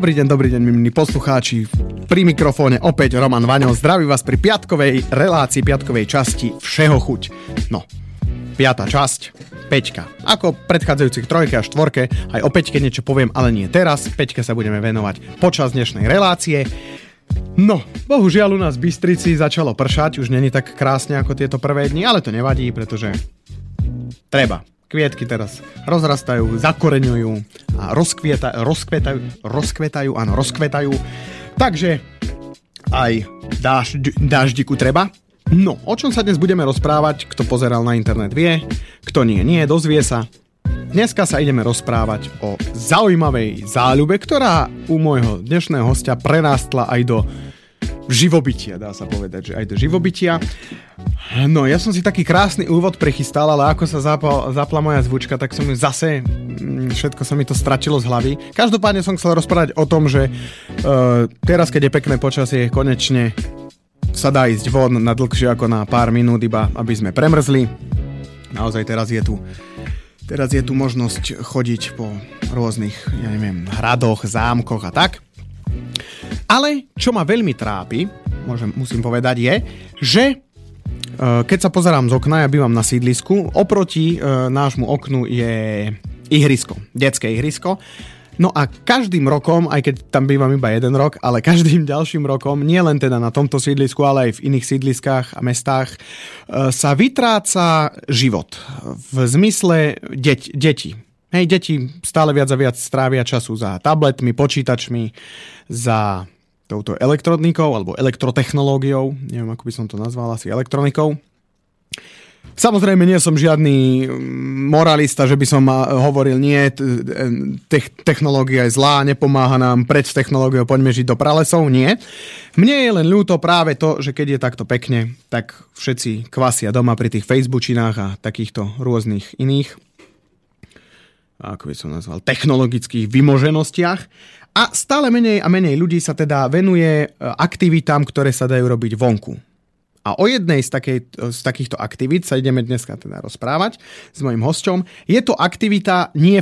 Dobrý deň, dobrý deň, milí poslucháči. Pri mikrofóne opäť Roman Vaňo. Zdraví vás pri piatkovej relácii, piatkovej časti Všeho chuť. No, piata časť, peťka. Ako predchádzajúcich trojke a štvorke, aj o peťke niečo poviem, ale nie teraz. Peťke sa budeme venovať počas dnešnej relácie. No, bohužiaľ u nás v Bystrici začalo pršať, už není tak krásne ako tieto prvé dni, ale to nevadí, pretože treba kvietky teraz rozrastajú, zakoreňujú a rozkvieta, rozkvetajú, rozkvetajú, áno, rozkvetajú. Takže aj dážď, dáždiku treba. No, o čom sa dnes budeme rozprávať, kto pozeral na internet vie, kto nie, nie, dozvie sa. Dneska sa ideme rozprávať o zaujímavej záľube, ktorá u môjho dnešného hostia prerástla aj do živobytia, dá sa povedať, že aj do živobytia. No, ja som si taký krásny úvod prechystal, ale ako sa zapla, zapla moja zvučka, tak som ju zase, mm, všetko sa mi to stračilo z hlavy. Každopádne som chcel rozprávať o tom, že uh, teraz, keď je pekné počasie, konečne sa dá ísť von na dlhšie ako na pár minút, iba aby sme premrzli. Naozaj teraz je tu teraz je tu možnosť chodiť po rôznych, ja neviem, hradoch, zámkoch a tak. Ale čo ma veľmi trápi, môžem, musím povedať, je, že e, keď sa pozerám z okna, ja bývam na sídlisku, oproti e, nášmu oknu je ihrisko, detské ihrisko. No a každým rokom, aj keď tam bývam iba jeden rok, ale každým ďalším rokom, nie len teda na tomto sídlisku, ale aj v iných sídliskách a mestách, e, sa vytráca život. V zmysle deť, detí. Hej, deti stále viac a viac strávia času za tabletmi, počítačmi, za touto elektronikou alebo elektrotechnológiou, neviem ako by som to nazval, asi elektronikou. Samozrejme nie som žiadny mm, moralista, že by som hovoril nie, te- technológia je zlá, nepomáha nám, preč s technológiou, poďme žiť do pralesov, nie. Mne je len ľúto práve to, že keď je takto pekne, tak všetci kvasia doma pri tých Facebookinách a takýchto rôznych iných ako by som nazval, technologických vymoženostiach. A stále menej a menej ľudí sa teda venuje e, aktivitám, ktoré sa dajú robiť vonku. A o jednej z, takej, z takýchto aktivít sa ideme dneska teda rozprávať s mojim hosťom. Je to aktivita nie.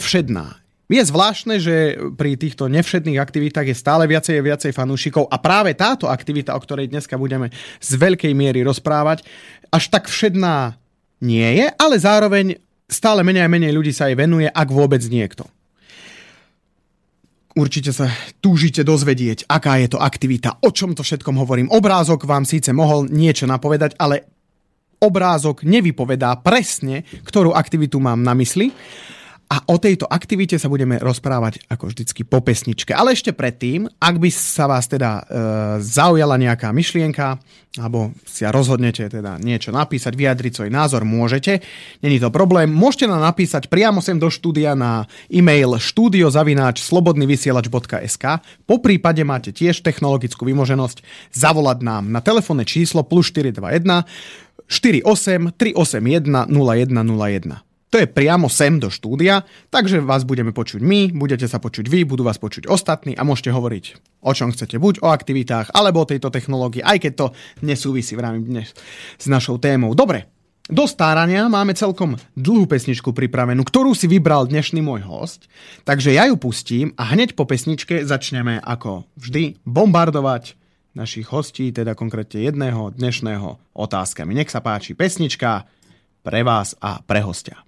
Je zvláštne, že pri týchto nevšedných aktivitách je stále viacej a viacej fanúšikov a práve táto aktivita, o ktorej dneska budeme z veľkej miery rozprávať, až tak všedná nie je, ale zároveň stále menej a menej ľudí sa jej venuje, ak vôbec niekto. Určite sa túžite dozvedieť, aká je to aktivita, o čom to všetkom hovorím. Obrázok vám síce mohol niečo napovedať, ale obrázok nevypovedá presne, ktorú aktivitu mám na mysli. A o tejto aktivite sa budeme rozprávať ako vždycky po pesničke. Ale ešte predtým, ak by sa vás teda e, zaujala nejaká myšlienka, alebo si ja rozhodnete teda niečo napísať, vyjadriť svoj názor, môžete. Není to problém. Môžete nám napísať priamo sem do štúdia na e-mail studiozavináč slobodnyvysielač.sk Po prípade máte tiež technologickú vymoženosť zavolať nám na telefónne číslo plus 421 48 381 0101. To je priamo sem do štúdia, takže vás budeme počuť my, budete sa počuť vy, budú vás počuť ostatní a môžete hovoriť o čom chcete, buď o aktivitách, alebo o tejto technológii, aj keď to nesúvisí v rámci dnes s našou témou. Dobre, do stárania máme celkom dlhú pesničku pripravenú, ktorú si vybral dnešný môj host, takže ja ju pustím a hneď po pesničke začneme ako vždy bombardovať našich hostí, teda konkrétne jedného dnešného otázkami. Nech sa páči pesnička pre vás a pre hostia.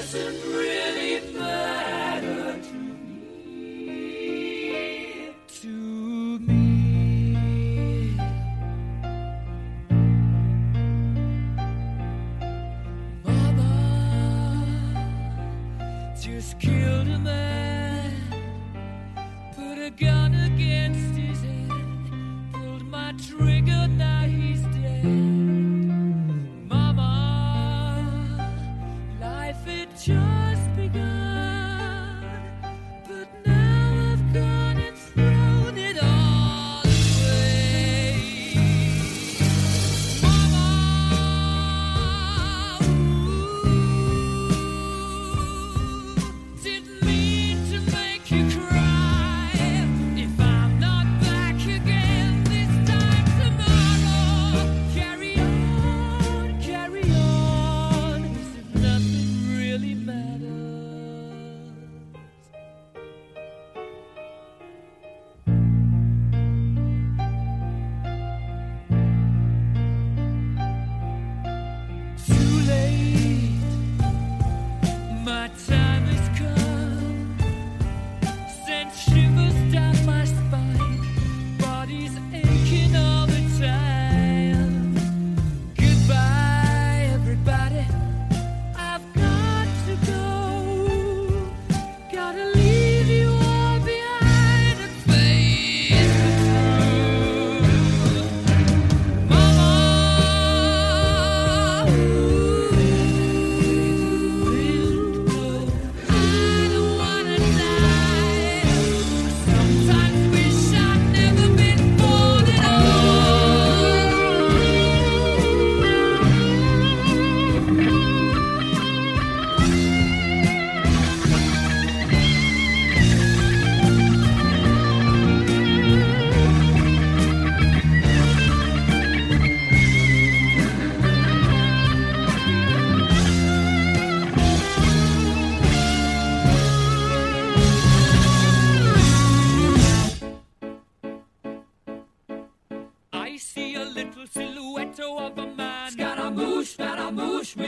doesn't really matter to me. To me. Mama just killed a man.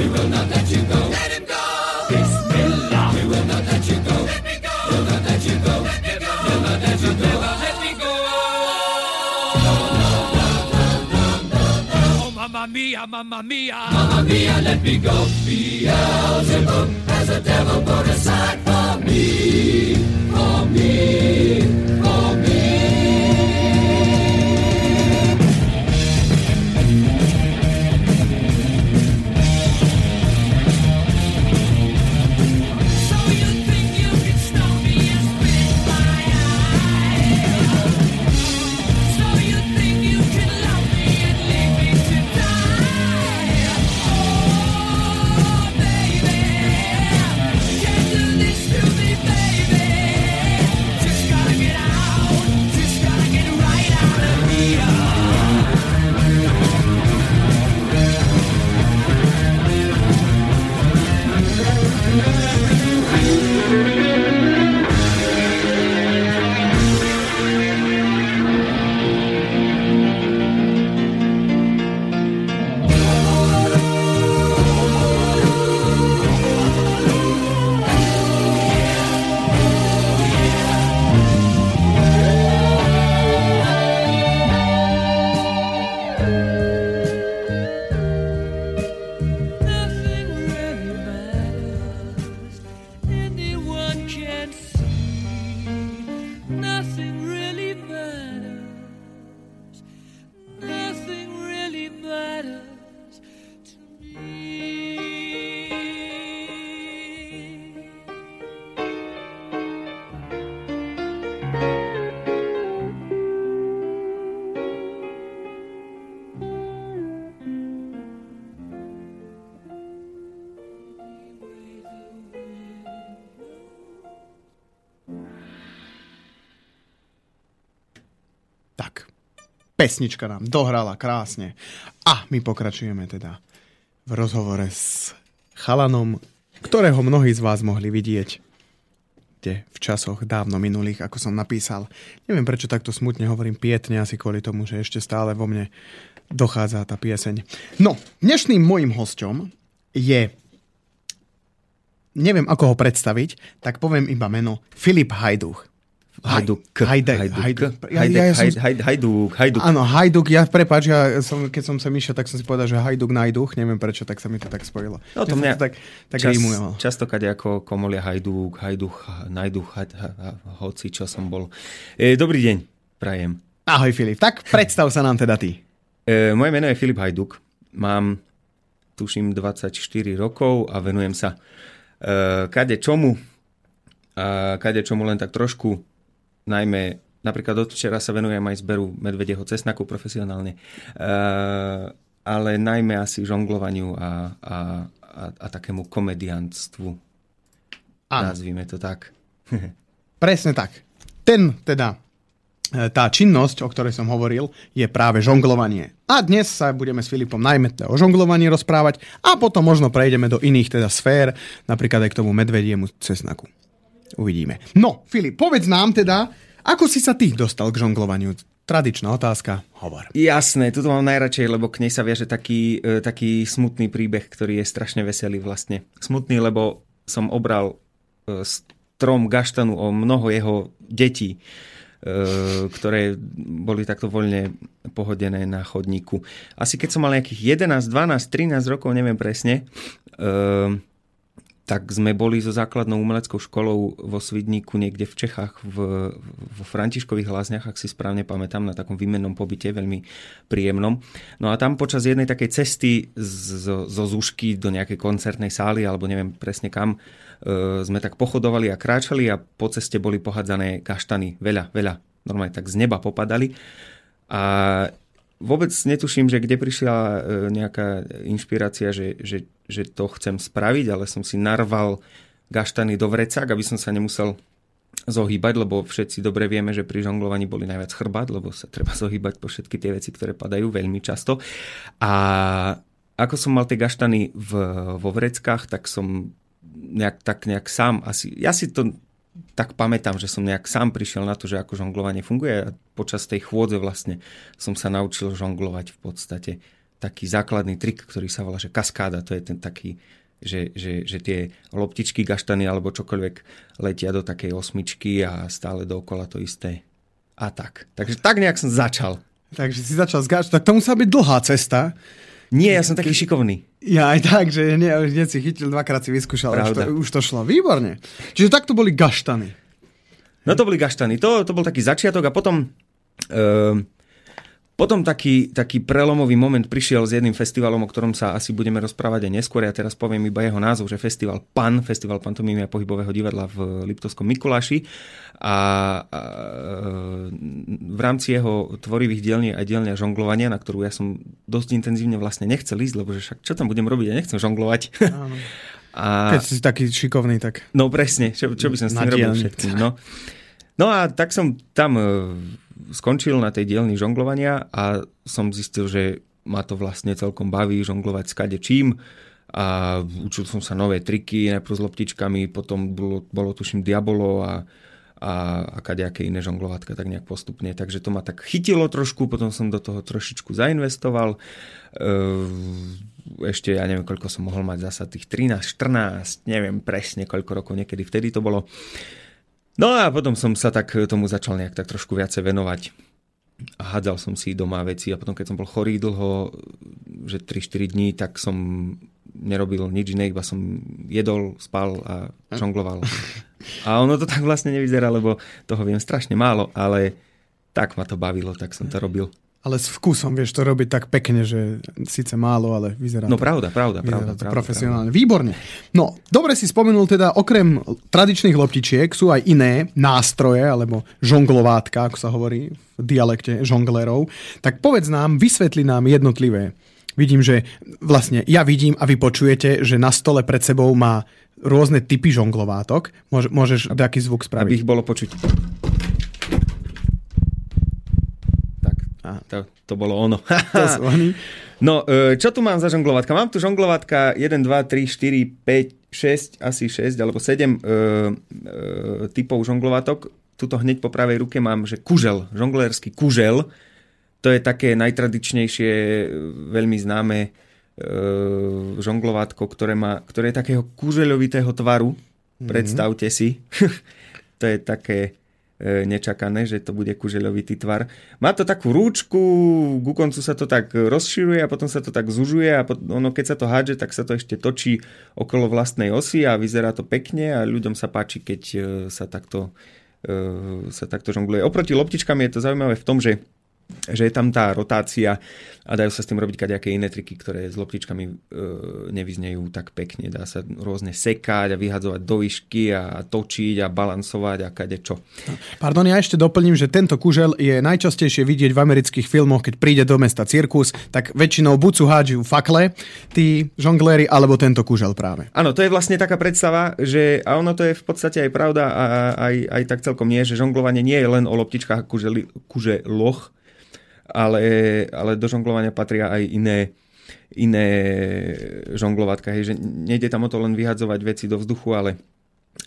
We will not let you go. Let him go! Bismillah, we will not let you go. Let me go! We'll not let you go. Let me go! We'll not let you go. Never Let me go! Oh, mamma mia, mamma mia. Mamma mia, let me go. Beelzebub has a devil put aside for me. For me. For me. Pesnička nám dohrala krásne. A my pokračujeme teda v rozhovore s chalanom, ktorého mnohí z vás mohli vidieť kde v časoch dávno minulých, ako som napísal. Neviem, prečo takto smutne hovorím pietne, asi kvôli tomu, že ešte stále vo mne dochádza tá pieseň. No, dnešným môjim hosťom je neviem, ako ho predstaviť, tak poviem iba meno Filip Hajduch. Hajduk. Hajduk. Hajduk. Hajduk. Hajduk. Hajduk. áno, Hajduk, ja prepáč, ja som, keď som sem išiel, tak som si povedal, že Hajduk Najduch, neviem prečo, tak sa mi to tak spojilo. No to mňa tak, tak čas, rímujem. častokrát ako komolia Hajduk, Hajduch, Najduch, hoci čo som bol. E, dobrý deň, prajem. Ahoj Filip, tak predstav sa nám teda ty. E, moje meno je Filip Hajduk. Mám, tuším, 24 rokov a venujem sa e, kade čomu. A kade čomu len tak trošku, najmä napríklad od včera sa venujem aj zberu medvedieho cesnaku profesionálne. E, ale najmä asi žonglovaniu a, a, a, a takému komediantstvu. Áno. Nazvime to tak. Presne tak. Ten teda e, tá činnosť, o ktorej som hovoril, je práve žonglovanie. A dnes sa budeme s Filipom najmä teda o žonglovaní rozprávať a potom možno prejdeme do iných teda sfér, napríklad aj k tomu medvediemu cesnaku. Uvidíme. No, Filip, povedz nám teda, ako si sa ty dostal k žonglovaniu? Tradičná otázka, hovor. Jasné, tuto mám najradšej, lebo k nej sa viaže taký, e, taký smutný príbeh, ktorý je strašne veselý vlastne. Smutný, lebo som obral e, strom gaštanu o mnoho jeho detí, e, ktoré boli takto voľne pohodené na chodníku. Asi keď som mal nejakých 11, 12, 13 rokov, neviem presne, tak sme boli so základnou umeleckou školou vo Svidníku niekde v Čechách v, vo Františkových lázniach, ak si správne pamätám, na takom výmennom pobyte, veľmi príjemnom. No a tam počas jednej takej cesty zo, zo Zúšky do nejakej koncertnej sály, alebo neviem presne kam, e, sme tak pochodovali a kráčali a po ceste boli pohádzané kaštany. Veľa, veľa. Normálne tak z neba popadali. A vôbec netuším, že kde prišla e, nejaká inšpirácia, že, že, že to chcem spraviť, ale som si narval gaštany do vrecák, aby som sa nemusel zohýbať, lebo všetci dobre vieme, že pri žonglovaní boli najviac chrbát, lebo sa treba zohýbať po všetky tie veci, ktoré padajú veľmi často. A ako som mal tie gaštany v, vo vreckách, tak som nejak, tak nejak sám asi, ja si to tak pamätám, že som nejak sám prišiel na to, že ako žonglovanie funguje a počas tej chôdze vlastne som sa naučil žonglovať v podstate taký základný trik, ktorý sa volá, že kaskáda, to je ten taký, že, že, že tie loptičky, gaštany alebo čokoľvek letia do takej osmičky a stále dookola to isté. A tak. Takže tak nejak som začal. Takže si začal zgáč, tak to musela byť dlhá cesta. Nie, ja som taký šikovný. Ja aj tak, že nie, hneď si chytil, dvakrát si vyskúšal, už to, už to šlo. Výborne. Čiže takto boli gaštany. No to boli gaštany. To, to bol taký začiatok a potom... Uh, potom taký, taký prelomový moment prišiel s jedným festivalom, o ktorom sa asi budeme rozprávať aj neskôr. Ja teraz poviem iba jeho názov, že festival PAN, Festival pantomímy a pohybového divadla v Liptovskom Mikuláši. A, a v rámci jeho tvorivých dielní aj dielňa žonglovania, na ktorú ja som dosť intenzívne vlastne nechcel ísť, lebo že však čo tam budem robiť, ja nechcem žonglovať. Áno. A, Keď si taký šikovný, tak... No presne, čo, čo by som s tým robil všetkým. No. no a tak som tam e, skončil na tej dielni žonglovania a som zistil, že ma to vlastne celkom baví žonglovať s čím a učil som sa nové triky, najprv s loptičkami, potom bolo, bolo tuším Diabolo a, a, a kadejaké iné žonglovatka tak nejak postupne. Takže to ma tak chytilo trošku, potom som do toho trošičku zainvestoval. E, ešte ja neviem, koľko som mohol mať zasa tých 13, 14, neviem presne koľko rokov, niekedy vtedy to bolo. No a potom som sa tak tomu začal nejak tak trošku viacej venovať. A hádzal som si doma veci a potom keď som bol chorý dlho, že 3-4 dní, tak som nerobil nič iné, iba som jedol, spal a žongloval. A ono to tak vlastne nevyzerá, lebo toho viem strašne málo, ale tak ma to bavilo, tak som to robil. Ale s vkusom vieš to robiť tak pekne, že síce málo, ale vyzerá No to, pravda, pravda, vyzerá pravda. to pravda, profesionálne. Výborne. No, dobre si spomenul teda, okrem tradičných loptičiek sú aj iné nástroje, alebo žonglovátka, ako sa hovorí v dialekte žonglerov. Tak povedz nám, vysvetli nám jednotlivé. Vidím, že vlastne ja vidím a vy počujete, že na stole pred sebou má rôzne typy žonglovátok. Môže, môžeš taký zvuk Aby spraviť. ich bolo počuť. Tak, Á. to, to bolo ono. To sú oni. No, e, čo tu mám za žonglovatka? Mám tu žonglovatka 1, 2, 3, 4, 5, 6, asi 6 alebo 7 e, e, typov žonglovatok. Tuto hneď po pravej ruke mám, že kužel, žonglerský kužel. To je také najtradičnejšie, e, veľmi známe e, žonglovátko, ktoré, má, ktoré je takého kužeľovitého tvaru. Predstavte si. to je také nečakané, že to bude kužeľovitý tvar. Má to takú rúčku, ku koncu sa to tak rozširuje a potom sa to tak zužuje a ono keď sa to hádže, tak sa to ešte točí okolo vlastnej osy a vyzerá to pekne a ľuďom sa páči, keď e, sa takto, e, sa takto žongluje. Oproti loptičkám je to zaujímavé v tom, že že je tam tá rotácia a dajú sa s tým robiť kadejaké iné triky, ktoré s loptičkami e, nevyznejú tak pekne. Dá sa rôzne sekať a vyhadzovať do výšky a točiť a balansovať a kadečo. Pardon, ja ešte doplním, že tento kužel je najčastejšie vidieť v amerických filmoch, keď príde do mesta cirkus, tak väčšinou buď sú hádžu fakle, tí žongléri, alebo tento kužel práve. Áno, to je vlastne taká predstava, že a ono to je v podstate aj pravda a aj, aj tak celkom nie, že žonglovanie nie je len o loptičkách a kuželi, kuželoch, ale, ale do žonglovania patria aj iné, iné žonglovatka. Hej, že nejde tam o to len vyhadzovať veci do vzduchu, ale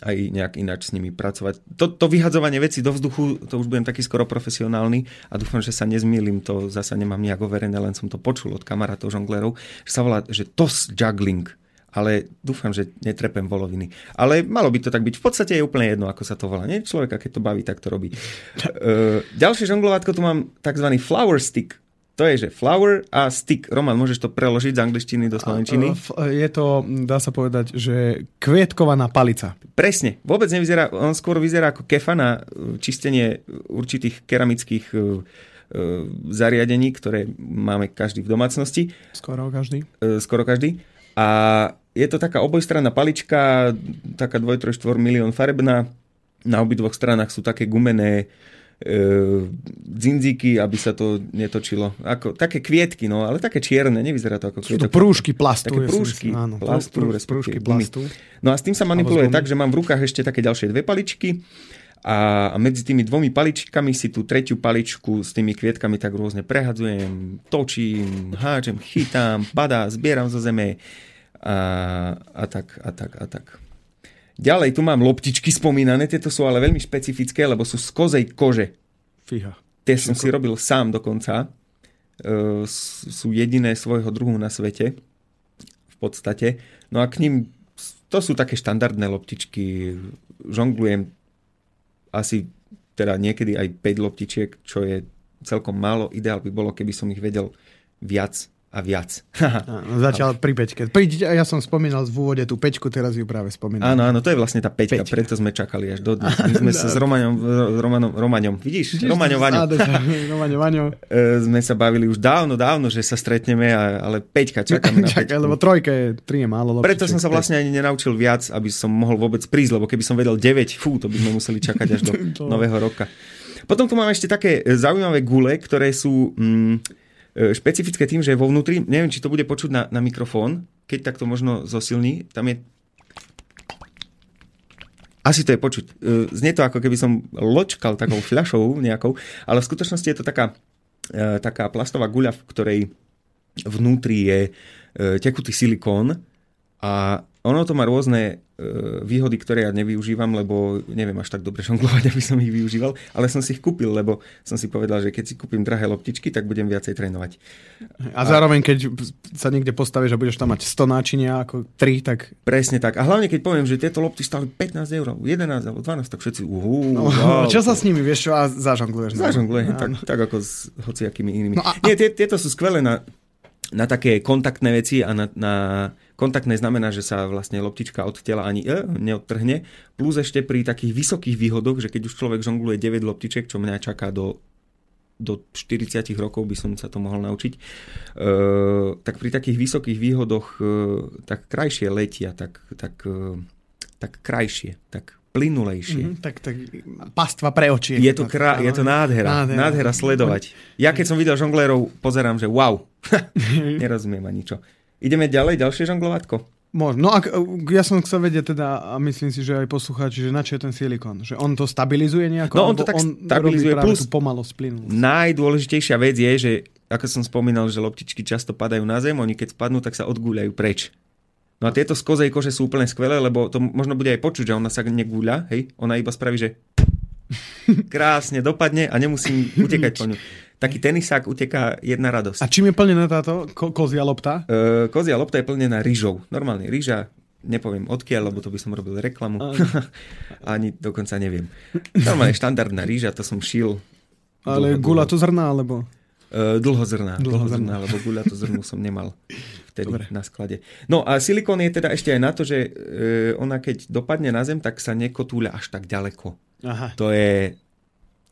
aj nejak ináč s nimi pracovať. To, to vyhadzovanie veci do vzduchu, to už budem taký skoro profesionálny a dúfam, že sa nezmýlim, to zasa nemám nejak overené, len som to počul od kamarátov žonglerov, že sa volá, že toss juggling ale dúfam, že netrepem voloviny. Ale malo by to tak byť. V podstate je úplne jedno, ako sa to volá. Nie? Človeka, keď to baví, tak to robí. Uh, ďalšie žonglovátko tu mám tzv. flower stick. To je, že flower a stick. Roman, môžeš to preložiť z angličtiny do slovenčiny? F- Je to, dá sa povedať, že kvietkovaná palica. Presne. Vôbec nevyzerá, on skôr vyzerá ako kefa na uh, čistenie určitých keramických zariadení, ktoré máme každý v domácnosti. Skoro každý. e, skoro každý. A je to taká obojstranná palička, taká 2, 3, 4 milión farebná. Na obidvoch stranách sú také gumené, dzindzíky, aby sa to netočilo. Ako, také kvietky, no, ale také čierne, nevyzerá to ako Sú to kvietok. prúžky plastu. Také prúžky myslím, áno. plastu, Prú- prú- respektíve prúžky plastu. No a s tým sa manipuluje tak, že mám v rukách ešte také ďalšie dve paličky a medzi tými dvomi paličkami si tú tretiu paličku s tými kvietkami tak rôzne prehadzujem, točím, háčem, chytám, padá, zbieram zo zeme a, a tak, a tak, a tak. Ďalej tu mám loptičky spomínané, tieto sú ale veľmi špecifické, lebo sú z kozej kože. Fíha. Tie som si robil sám dokonca. E, sú jediné svojho druhu na svete. V podstate. No a k ním, to sú také štandardné loptičky. Žonglujem asi teda niekedy aj 5 loptičiek, čo je celkom málo. Ideál by bolo, keby som ich vedel viac a viac. Áno, začal pri peťke. Ja som spomínal v úvode tú peťku, teraz ju práve spomínam. Áno, áno, to je vlastne tá peťka, Peťka. preto sme čakali až do dnes. My sme sa s Romaňom, Romanom, Romaňom, vidíš, Romaňom Vaňom, e, sme sa bavili už dávno, dávno, že sa stretneme, ale Peťka, čakáme na Čakaj, lebo trojka je, tri je málo. Preto loptičiek. som sa vlastne ani nenaučil viac, aby som mohol vôbec prísť, lebo keby som vedel 9, fú, to by sme museli čakať až do nového roka. Potom tu mám ešte také zaujímavé gule, ktoré sú mm, špecifické tým, že vo vnútri, neviem, či to bude počuť na, na mikrofón, keď tak to možno zosilní, tam je asi to je počuť. E, Znie to ako keby som ločkal takou fľašou nejakou, ale v skutočnosti je to taká, e, taká plastová guľa, v ktorej vnútri je e, tekutý silikón a ono to má rôzne e, výhody, ktoré ja nevyužívam, lebo neviem až tak dobre žonglovať, aby som ich využíval, ale som si ich kúpil, lebo som si povedal, že keď si kúpim drahé loptičky, tak budem viacej trénovať. A zároveň, keď sa niekde postavíš a budeš tam mať 100 náčinia ako 3, tak Presne tak. A hlavne, keď poviem, že tieto lopty stali 15 eur, 11 alebo 12, tak všetci, uhú, no, wow, čo sa s nimi, vieš čo, a zažongluješ. no. Zažongluje, Áno. tak, tak ako s hociakými inými. No a- Nie, tie, tieto sú skvelé na, na také kontaktné veci a na, na kontaktné znamená, že sa vlastne loptička od tela ani e, neodtrhne. Plus ešte pri takých vysokých výhodoch, že keď už človek žongluje 9 loptiček, čo mňa čaká do do 40 rokov by som sa to mohol naučiť, e, tak pri takých vysokých výhodoch e, tak krajšie letia, tak, tak, e, tak krajšie, tak plynulejšie. Mhm, tak, tak pastva pre oči. Je to, krá, je to nádhera, nádhera, nádhera sledovať. Ja keď som videl žonglérov, pozerám, že wow, nerozumiem ani čo. Ideme ďalej, ďalšie žonglovatko. Možno. No ak, ja som chcel vedieť teda, a myslím si, že aj poslucháči, že na čo je ten silikon? Že on to stabilizuje nejako? No, on to tak on stabilizuje, plus- tú pomalosť plynu. Najdôležitejšia vec je, že ako som spomínal, že loptičky často padajú na zem, oni keď spadnú, tak sa odgúľajú preč. No a tieto z kozej kože sú úplne skvelé, lebo to možno bude aj počuť, že ona sa negúľa, hej, ona iba spraví, že krásne dopadne a nemusím utekať po ňu. Taký tenisák uteká jedna radosť. A čím je plnená táto ko- kozia lopta? E, kozia lopta je plnená rýžou. Normálne rýža, nepoviem odkiaľ, lebo to by som robil reklamu. Ani dokonca neviem. Normálne štandardná rýža, to som šil. Ale dlho, gula to zrná, alebo... E, dlhozrná, Dlhozrná. lebo guľa to zrnu som nemal vtedy Dobre. na sklade. No a silikón je teda ešte aj na to, že e, ona keď dopadne na zem, tak sa nekotúľa až tak ďaleko. Aha. To je...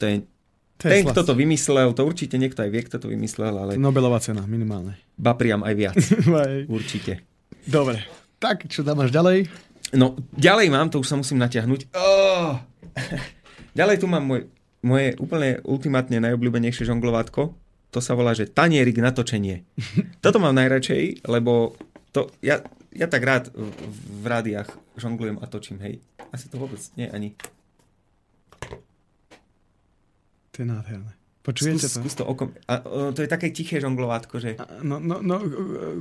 To je Je ten, kto to vymyslel, to určite niekto aj vie, kto to vymyslel, ale Nobelová cena, minimálne. ba priam aj viac. Určite. Dobre. Tak, čo tam máš ďalej? No, ďalej mám, to už sa musím natiahnuť. Oh! ďalej tu mám môj, moje úplne ultimátne najobľúbenejšie žonglovátko. To sa volá, že tanierik na točenie. Toto mám najradšej, lebo to, ja, ja tak rád v, v rádiách žonglujem a točím, hej. Asi to vôbec nie ani. To je nádherné. Počujete Skús, to? skús to okom. A, o, to je také tiché žonglovátko, že... No, no, no,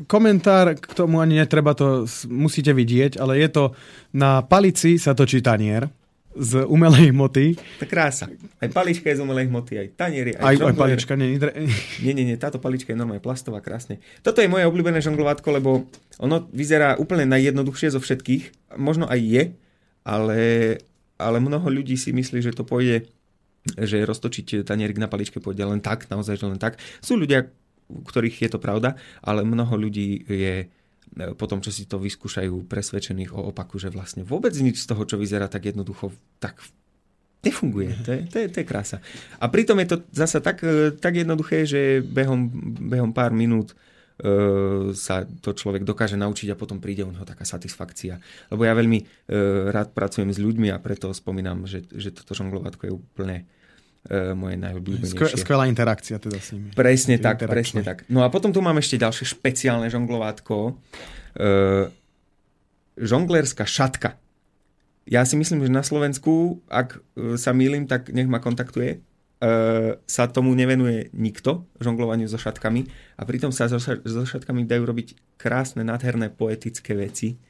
komentár k tomu ani netreba to, musíte vidieť, ale je to na palici sa točí tanier z umelej hmoty. To krása. Aj palička je z umelej hmoty, aj tanieri, aj, Aj, aj palička, nie, nie, Nie, nie, nie, táto palička je normálne plastová, krásne. Toto je moje obľúbené žonglovátko, lebo ono vyzerá úplne najjednoduchšie zo všetkých. Možno aj je, ale, ale mnoho ľudí si myslí, že to pôjde, že roztočiť tanierik na paličke pôjde len tak, naozaj, len tak. Sú ľudia, u ktorých je to pravda, ale mnoho ľudí je e, po tom, čo si to vyskúšajú, presvedčených o opaku, že vlastne vôbec nič z toho, čo vyzerá tak jednoducho, tak nefunguje. To je, to, je, to je krása. A pritom je to zasa tak, e, tak jednoduché, že behom, behom pár minút sa to človek dokáže naučiť a potom príde u neho taká satisfakcia. Lebo ja veľmi e, rád pracujem s ľuďmi a preto spomínam, že, že toto žonglovatko je úplne, e, moje Skve- najobľúbenejšie. Skvelá interakcia teda s nimi. Presne tak, presne tak. No a potom tu mám ešte ďalšie špeciálne žonglovátko. E, žonglerská šatka. Ja si myslím, že na Slovensku, ak e, sa mýlim, tak nech ma kontaktuje. E, sa tomu nevenuje nikto, žonglovaniu so šatkami. A pritom sa so, so šatkami dajú robiť krásne, nádherné, poetické veci.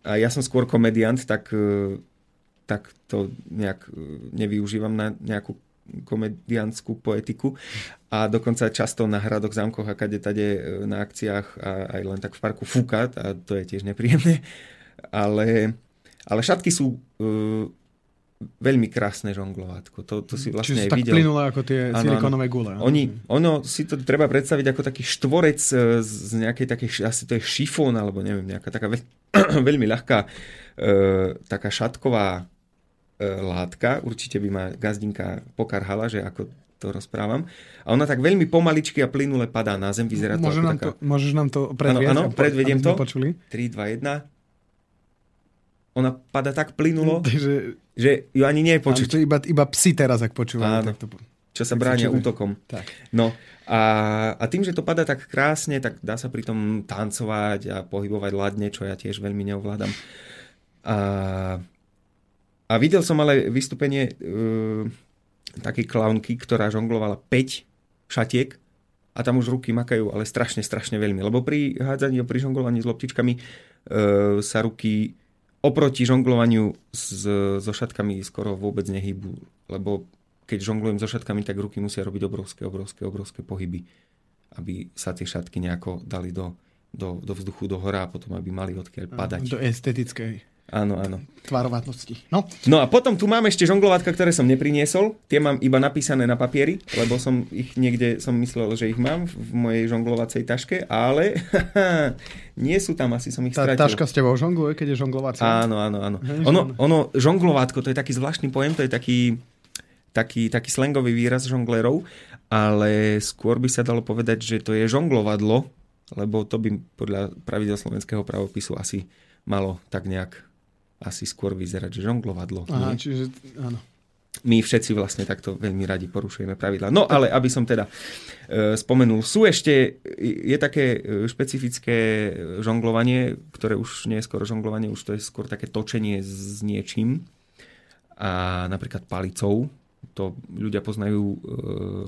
A ja som skôr komediant, tak, e, tak to nejak e, nevyužívam na nejakú komediantskú poetiku a dokonca často na hradoch, zámkoch a kade tade na akciách a aj len tak v parku fúka a to je tiež nepríjemné. Ale, ale šatky sú veľmi krásne žonglovátko. To, to si vlastne Čiže aj tak videl. plynulé ako tie Áno, silikonové gule. Oni, ono si to treba predstaviť ako taký štvorec e, z nejakej takej, asi to je šifón, alebo neviem, nejaká taká veľ, veľmi ľahká e, taká šatková e, látka. Určite by ma gazdinka pokarhala, že ako to rozprávam. A ona tak veľmi pomaličky a plynule padá na zem. Vyzerá to Môže nám taká... to, môžeš nám to predviesť? áno, predvediem to. Počuli? 3, 2, 1. Ona padá tak plynulo, Takže, že ju ani nie je počuť, to iba, iba psi teraz, ak počúvajú. Áno. Tak to, čo sa tak bránia útokom. tak. No a, a tým, že to padá tak krásne, tak dá sa pri tom tancovať a pohybovať ladne, čo ja tiež veľmi neovládam. A, a videl som ale vystúpenie uh, takej klaunky, ktorá žonglovala 5 šatiek a tam už ruky makajú, ale strašne, strašne veľmi. Lebo pri hádzaní a pri žonglovaní s loptičkami uh, sa ruky oproti žonglovaniu s, so šatkami skoro vôbec nehýbu. Lebo keď žonglujem so šatkami, tak ruky musia robiť obrovské, obrovské, obrovské pohyby, aby sa tie šatky nejako dali do, do, do vzduchu, do hora a potom aby mali odkiaľ padať. Do estetickej Áno, áno. tvarovatnosti. No, No a potom tu mám ešte žonglovátka, ktoré som nepriniesol. Tie mám iba napísané na papieri, lebo som ich niekde, som myslel, že ich mám v mojej žonglovacej taške, ale nie sú tam, asi som ich tá stratil. taška s tebou žongluje, keď je žonglovacia. Áno, áno, áno. Ono, ono, žonglovátko, to je taký zvláštny pojem, to je taký, taký, taký slangový výraz žonglerov, ale skôr by sa dalo povedať, že to je žonglovadlo, lebo to by podľa pravidel slovenského pravopisu asi malo tak nejak asi skôr vyzerať, že žonglovadlo. Aha, nie? čiže, áno. my všetci vlastne takto veľmi radi porušujeme pravidla. No ale aby som teda e, spomenul, sú ešte, je také e, špecifické žonglovanie, ktoré už nie je skoro žonglovanie, už to je skôr také točenie s niečím a napríklad palicou. To ľudia poznajú, e,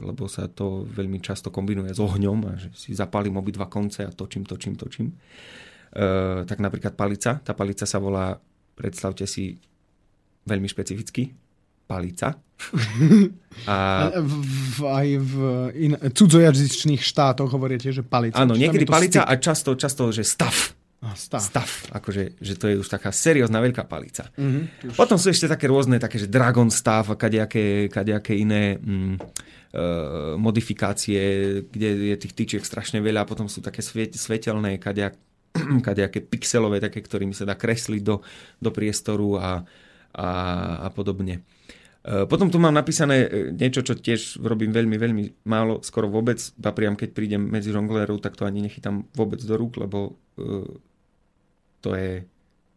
lebo sa to veľmi často kombinuje s ohňom a že si zapalím obidva konce a točím, točím, točím. E, tak napríklad palica. Tá palica sa volá, predstavte si, veľmi špecificky, palica. A, v, v, aj v in, cudzojazyčných štátoch hovoríte, že palica. áno, niekedy palica styk. a často, často, že stav. A, stav. Stav, akože, že to je už taká seriózna veľká palica. Mhm. Potom sú ešte také rôzne, také, že Dragon stav a kadejaké, kadejaké iné mm, e, modifikácie, kde je tých tyčiek strašne veľa a potom sú také svetelné, kadejak, kadejaké pixelové, také, ktorými sa dá kresliť do, do priestoru a, a, a podobne. E, Potom tu mám napísané e, niečo, čo tiež robím veľmi, veľmi málo, skoro vôbec, ba priam keď prídem medzi žonglérov, tak to ani nechytám vôbec do rúk, lebo e, to je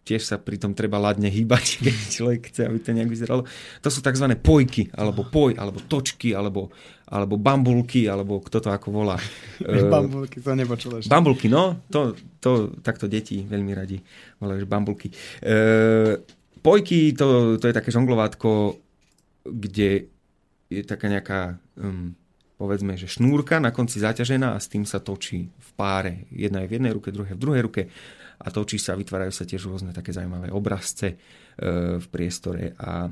tiež sa pri tom treba ladne hýbať, keď človek chce, aby to nejak vyzeralo. To sú tzv. pojky, alebo poj, alebo točky, alebo, alebo bambulky, alebo kto to ako volá. E, Bambulky, to nepočul ešte. Bambulky, no, to, to takto deti veľmi radi volajú, bambulky. E, pojky, to, to je také žonglovátko, kde je taká nejaká, um, povedzme, že šnúrka na konci zaťažená a s tým sa točí v páre. Jedna je v jednej ruke, druhé v druhej ruke a točí sa, vytvárajú sa tiež rôzne také zaujímavé obrazce e, v priestore a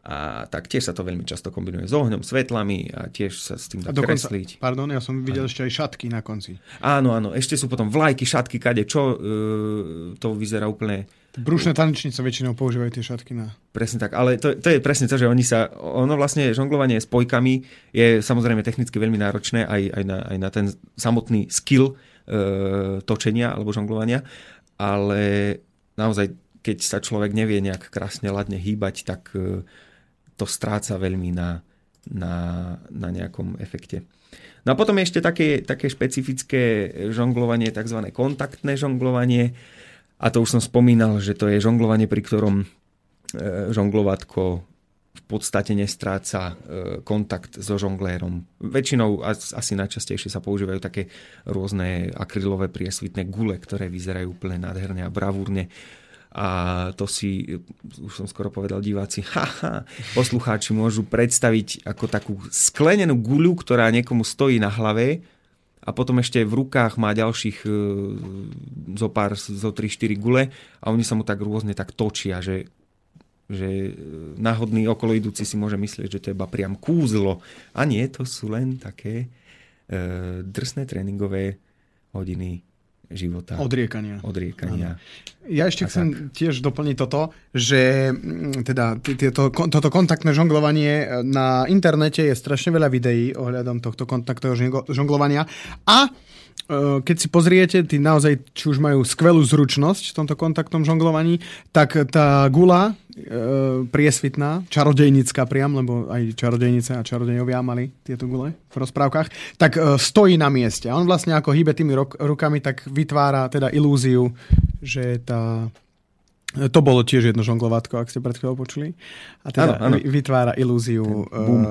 a tak tiež sa to veľmi často kombinuje s ohňom, svetlami a tiež sa s tým dá dokonca, kresliť. pardon, ja som videl ešte aj šatky na konci. Áno, áno, ešte sú potom vlajky, šatky, kade, čo, e, to vyzerá úplne Brušné tanečnice väčšinou používajú tie šatky na... presne tak, ale to, to je presne to, že oni sa, ono vlastne žonglovanie s pojkami je samozrejme technicky veľmi náročné aj, aj, na, aj na ten samotný skill točenia alebo žonglovania, ale naozaj, keď sa človek nevie nejak krásne ladne hýbať, tak e, to stráca veľmi na, na, na nejakom efekte. No a potom je ešte také, také špecifické žonglovanie, tzv. kontaktné žonglovanie. A to už som spomínal, že to je žonglovanie, pri ktorom e, žonglovatko v podstate nestráca e, kontakt so žonglérom. Väčšinou as- asi najčastejšie sa používajú také rôzne akrylové priesvitné gule, ktoré vyzerajú úplne nádherne a bravúrne. A to si, už som skoro povedal diváci, haha, poslucháči môžu predstaviť ako takú sklenenú guľu, ktorá niekomu stojí na hlave a potom ešte v rukách má ďalších e, zo pár, zo 3-4 gule a oni sa mu tak rôzne tak točia, že že e, náhodný okolo idúci si môže myslieť, že to je iba priam kúzlo. A nie, to sú len také e, drsné tréningové hodiny života. Odriekania. Odriekania. Ja ešte A chcem tiež doplniť toto, že mm, teda tieto, toto kontaktné žonglovanie e, na internete je strašne veľa videí ohľadom tohto kontaktného žonglovania a keď si pozriete, tí naozaj, či už majú skvelú zručnosť v tomto kontaktnom žonglovaní, tak tá gula e, priesvitná, čarodejnická priam, lebo aj čarodejnice a čarodejovia mali tieto gule v rozprávkach, tak e, stojí na mieste. A on vlastne ako hýbe tými rok- rukami, tak vytvára teda ilúziu, že tá to bolo tiež jedno žonglovatko, ak ste pred chvíľou počuli. A teda áno. vy- vytvára ilúziu boom.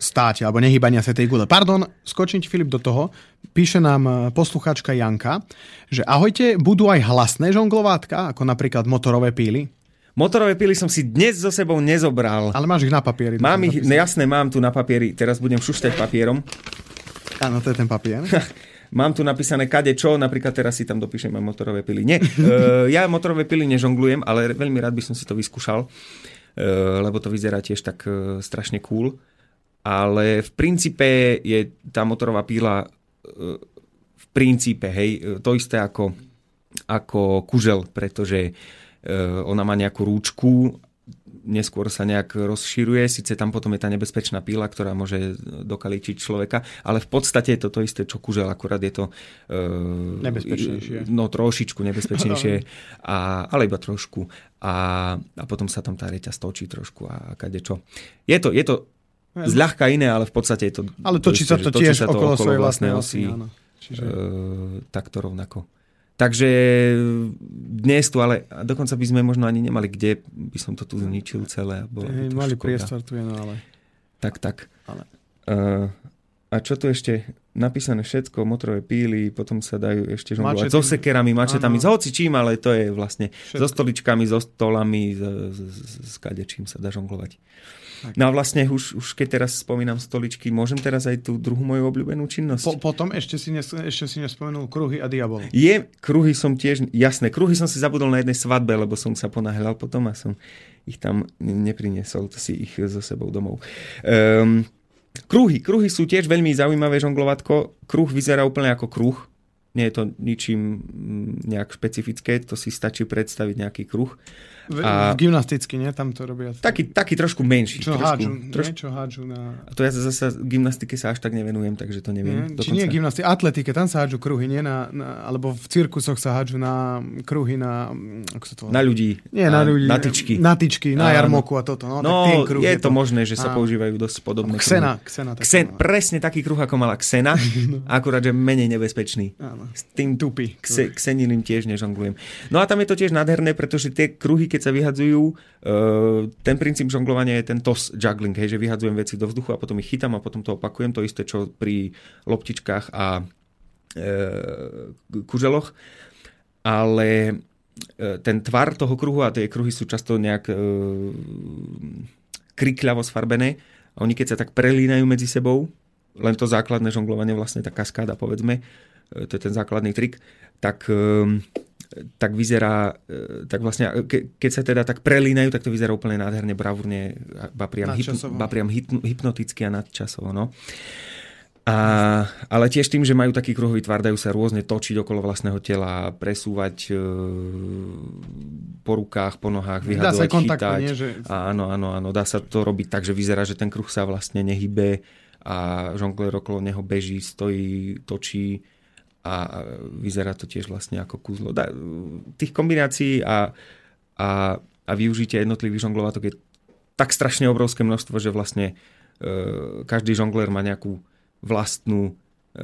Státe alebo nehýbania sa tej gule. Pardon, skočím ti Filip do toho. Píše nám eh, poslucháčka Janka, že ahojte, budú aj hlasné žonglovátka, ako napríklad motorové píly. Motorové pily som si dnes so sebou nezobral. Ale máš ich na papieri. Mám ich, no jasné, mám tu na papieri, teraz budem šušťať papierom. Áno, to je ten papier. Mám tu napísané kade čo, napríklad teraz si tam dopíšem aj motorové pily. Nie, e, ja motorové pily nežonglujem, ale veľmi rád by som si to vyskúšal, e, lebo to vyzerá tiež tak e, strašne cool. Ale v princípe je tá motorová píla e, v princípe, hej, e, to isté ako, ako kužel, pretože e, ona má nejakú rúčku, neskôr sa nejak rozširuje, síce tam potom je tá nebezpečná píla, ktorá môže dokaličiť človeka, ale v podstate je to to isté, čo kužel, akurát je to e, Nebezpečnejšie. No trošičku nebezpečnejšie, a, ale iba trošku. A, a potom sa tam tá reťaz točí trošku a kadečo. Je to, je to zľahka iné, ale v podstate je to... Ale točí to sa to že tiež okolo svojej vlastnej osy. Áno. Čiže... E, takto rovnako. Takže dnes tu, ale dokonca by sme možno ani nemali, kde by som to tu zničil celé. a Bolo by to mali škoda. priestor tu je, no ale... Tak, tak. Ale- Uh, a čo tu ešte? Napísané všetko, motorové píly, potom sa dajú ešte žonglovať so sekerami, mačetami, s hoci čím, ale to je vlastne Všetko. so stoličkami, so stolami, s, s, s, kadečím sa dá žonglovať. No a vlastne už, už keď teraz spomínam stoličky, môžem teraz aj tú druhú moju obľúbenú činnosť? Po, potom ešte si, nes, ešte si nespomenul kruhy a diabol. Je, kruhy som tiež, jasné, kruhy som si zabudol na jednej svadbe, lebo som sa ponáhľal potom a som ich tam nepriniesol si ich so sebou domov. Um, kruhy, kruhy sú tiež veľmi zaujímavé žonglovatko. Kruh vyzerá úplne ako kruh. Nie je to ničím mm, nejak špecifické, to si stačí predstaviť nejaký kruh. V, A- gymnasticky, nie? Tam to robia. Taký, taký trošku menší. čo trošku, hádžu, trošku, nie? Čo hádžu na... a to ja zase gymnastike sa až tak nevenujem, takže to neviem. Nie? Či nie gymnastike, atletike, tam sa hádžu kruhy, nie na, na, alebo v cirkusoch sa hádžu na kruhy na, mm, ako sa to? Na ľudí. Nie, A na ľudí. Na tyčky. Na tyčky, na jarmoku a toto. No, No, kruh je to možné, že sa Áno. používajú dosť podobné Ksena, kruhy. ksena. tak Ksen, volá. presne taký kruh, ako mala Ksena, akurát, že menej nebezpečný. Áno. S tým Tupý. kse, kseniným tiež nežonglujem. No a tam je to tiež nádherné, pretože tie kruhy, keď sa vyhadzujú, uh, ten princíp žonglovania je ten toss juggling, hej, že vyhadzujem veci do vzduchu a potom ich chytám a potom to opakujem. To isté, čo pri loptičkách a uh, kuželoch. Ale e, ten tvar toho kruhu a tie kruhy sú často nejak krikľavo sfarbené a oni keď sa tak prelínajú medzi sebou, len to základné žonglovanie, vlastne tá kaskáda, povedzme, to je ten základný trik, tak, tak vyzerá, e, tak vlastne, ke, keď sa teda tak prelínajú, tak to vyzerá úplne nádherne, bravúrne, ba priam, hyp, Nadčasovo. ba priam hypno, hypnoticky a nadčasovo, no. A, ale tiež tým, že majú taký kruhový tvar, dajú sa rôzne točiť okolo vlastného tela, presúvať e, po rukách, po nohách, Dá sa kontaktne, chytať. nie? Že... Áno, áno, áno, dá sa to robiť tak, že vyzerá, že ten kruh sa vlastne nehybe a žongler okolo neho beží, stojí, točí a vyzerá to tiež vlastne ako kúzlo. Tých kombinácií a, a, a využitia jednotlivých žonglovatok je tak strašne obrovské množstvo, že vlastne e, každý žongler má nejakú vlastnú e,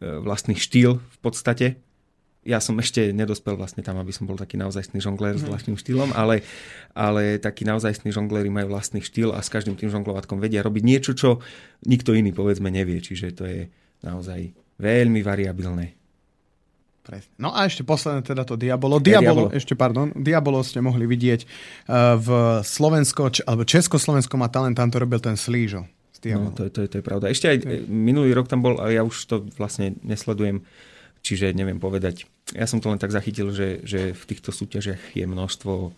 e, vlastný štýl v podstate. Ja som ešte nedospel vlastne tam, aby som bol taký naozajstný žonglér s vlastným štýlom, ale, ale takí naozajstní žongléri majú vlastný štýl a s každým tým žonglovatkom vedia robiť niečo, čo nikto iný povedzme nevie, čiže to je naozaj veľmi variabilné. Presne. No a ešte posledné teda to Diabolo. Diabolo, Diabolo. ešte pardon, Diabolo ste mohli vidieť uh, v Slovensko, č- alebo Československom a talent, tam to robil ten Slížo. No, to, je- to, to je pravda. Ešte aj e, minulý rok tam bol, ale ja už to vlastne nesledujem, čiže neviem povedať. Ja som to len tak zachytil, že, že v týchto súťažiach je množstvo e,